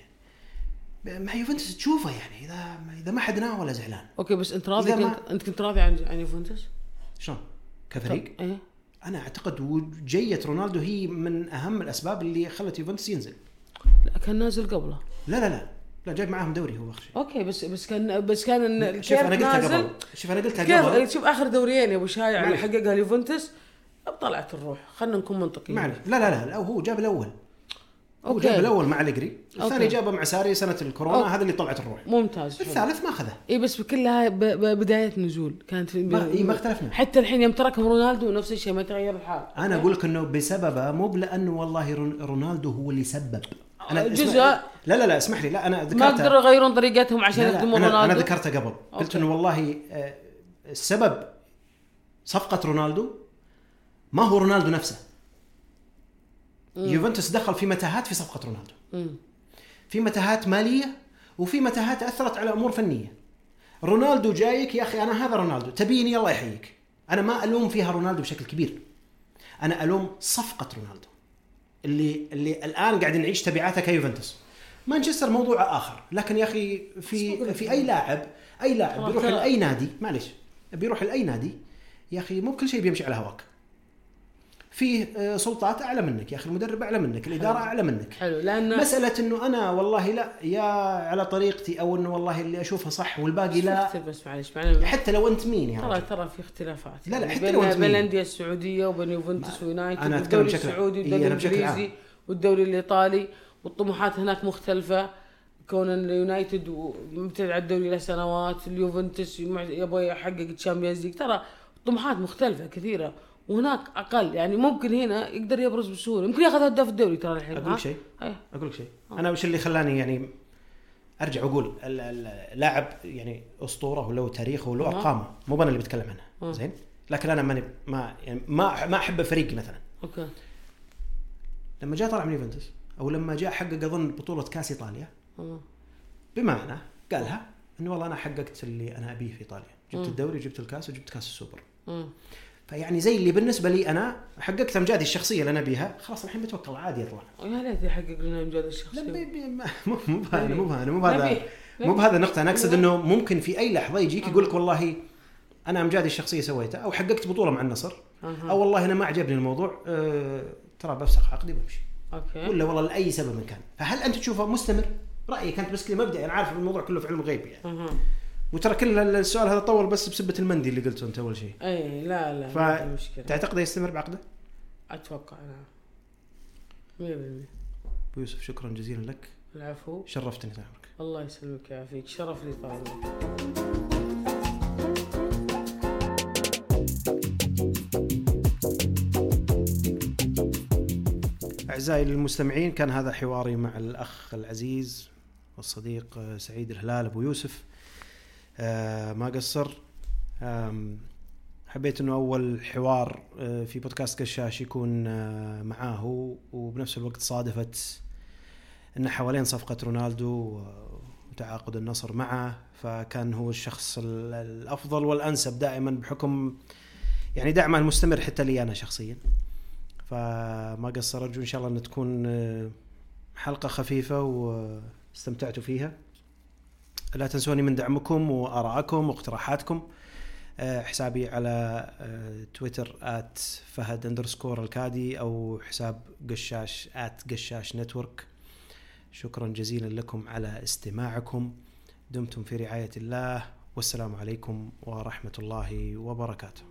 يعني. مع يوفنتوس تشوفه يعني اذا إذا ما حد نام ولا زعلان okay بس أنت راضي إذا ما- كنت أنت كنت راضي عن عن يوفنتوس؟ شلون؟ كفريق إيه أنا أعتقد وجيه رونالدو هي من أهم الأسباب اللي خلت يوفنتوس ينزل لا كان نازل قبله لا لا لا لا جايب معاهم دوري هو اخر شيء okay بس بس كان بس كان شوف أنا قلتها قبل. شوف أنا قلتها قبل. شوف آخر دوريين يا أبو شايع اللي. حققها اليوفنتوس طلعت الروح. خلينا نكون منطقيين. معلش لا لا لا, هو جاب الأول. هو okay. جاب الأول مع أليجري الثاني. جابه مع ساري سنة الكورونا. okay. هذا اللي طلعت الروح. ممتاز. الثالث ما أخذه. إي بس كلها ب- ب- بداية نزول. كانت في ما, إيه ما اختلفنا. حتى الحين يوم تركهم رونالدو نفس الشيء ما تغير الحال. أنا أقول لك إنه بسببه مو لأنه والله رون- رونالدو هو اللي سبب. أنا جزء- اسمح- لا. لا لا اسمح لي. لا أنا ما ذكرتها. قدروا يغيرون طريقتهم عشان لا يخدمون أنا, رونالدو. ذكرتها قبل. قلت okay. إنه والله آه، السبب صفقة رونالدو ما هو رونالدو نفسه. يوفنتوس دخل في متاهات في صفقة رونالدو. مم. في متاهات مالية وفي متاهات أثرت على أمور فنية. رونالدو جايك يا أخي أنا هذا رونالدو. تبيني الله يحييك. أنا ما ألوم فيها رونالدو بشكل كبير. أنا ألوم صفقة رونالدو. اللي اللي الآن قاعد نعيش تبعاتها كيوفنتوس. مانشستر موضوع آخر. لكن يا أخي في في أي لاعب أي لاعب بيروح لأي نادي معلش بيروح لأي نادي يا أخي مو كل شيء بيمشي على هواك. فيه آه، سلطات أعلى منك يا أخي المدرب أعلى منك الإدارة أعلى منك. حلو لأن مسألة إنه أنا والله لا يا على طريقتي أو إنه والله اللي أشوفها صح والباقي لا. بس معلش معنا حتى لو أنت مين يا ترى ترى في اختلافات. لا، لا، يعني حتى بين لو أنت بين. الأندية السعودية وبين يوفنتوس ويونايتد أتكلم والدوري بشكل- السعودي إيه، والدوري عام. الإنجليزي والدوري الإيطالي والطموحات هناك مختلفة. كون اليونايتد مبتعد على الدوري له سنوات اليوفنتوس يبغى يحقق Champions League. ترى طموحات مختلفة كثيرة. وهناك أقل يعني ممكن هنا يقدر يبرز بسهولة يمكن ياخذ هداف الدوري ترى الحين أقول؟ لك شيء أيه. أقول لك شيء أنا وش اللي خلاني يعني أرجع واقول ال- ال- اللاعب يعني أسطورة وله تاريخه وله أها. ارقامه مو أنا اللي بتكلم عنها أه. زين لكن أنا ماني ما يعني ما ما أحب فريقي مثلا أوكي لما جاء طلع من يوفنتوس أو لما جاء حقق أظن بطولة كأس إيطاليا آه. بمعنى قالها إنه والله أنا حققت اللي أنا أبيه في إيطاليا جبت. الدوري جبت الكأس وجبت كأس السوبر. فيعني زي اللي بالنسبة لي أنا حققت إمجادي الشخصية اللي أنا ابيها خلاص الحين بتوكل عادي يطلع يا ليت يحقق لنا إمجاد لا الشخصيه ما- مو مو بهذا مو بهذا مو بهذا مو بهذا النقطه أنا أقصد. إنه ممكن في أي لحظة يجيك يقول لك والله أنا إمجادي الشخصية سويتها أو حققت بطولة مع النصر. أو والله أنا ما عجبني الموضوع أه ترى بفسخ عقدي وبمشي. أوكي. ولا والله لأي سبب كان. فهل أنت تشوفه مستمر؟ رأيك أنت بس مبدئي أنا عارف الموضوع كله في علم الغيب يعني. وترى كل السؤال هذا طول بس بسبة المندي اللي قلته انت أول شيء. إي لا لا ف- مشكلة. تعتقد يستمر بعقده؟ أتوقع نعم 100% أبو يوسف شكرا جزيلا لك. العفو. شرفتني طال عمرك الله يسلمك ويعافيك. شرف لي طال أعزائي المستمعين كان هذا حواري مع الأخ العزيز والصديق سعيد الهلال أبو يوسف. ما قصر. حبيت أنه أول حوار آه، في بودكاست قشاش يكون آه، معاه وبنفس الوقت صادفت أن حوالين صفقة رونالدو آه، وتعاقد النصر معه فكان هو الشخص ال- الأفضل والأنسب دائما بحكم يعني دعمه المستمر حتى لي أنا شخصيا. فما قصر أرجو إن شاء الله إن تكون آه، حلقة خفيفة واستمتعتوا فيها. لا تنسوني من دعمكم وارائكم واقتراحاتكم آه، حسابي على آه، تويتر at فهد underscore الكادي أو حساب قشاش at قشاش network شكرا جزيلا لكم على استماعكم. دمتم في رعاية الله. والسلام عليكم ورحمة الله وبركاته.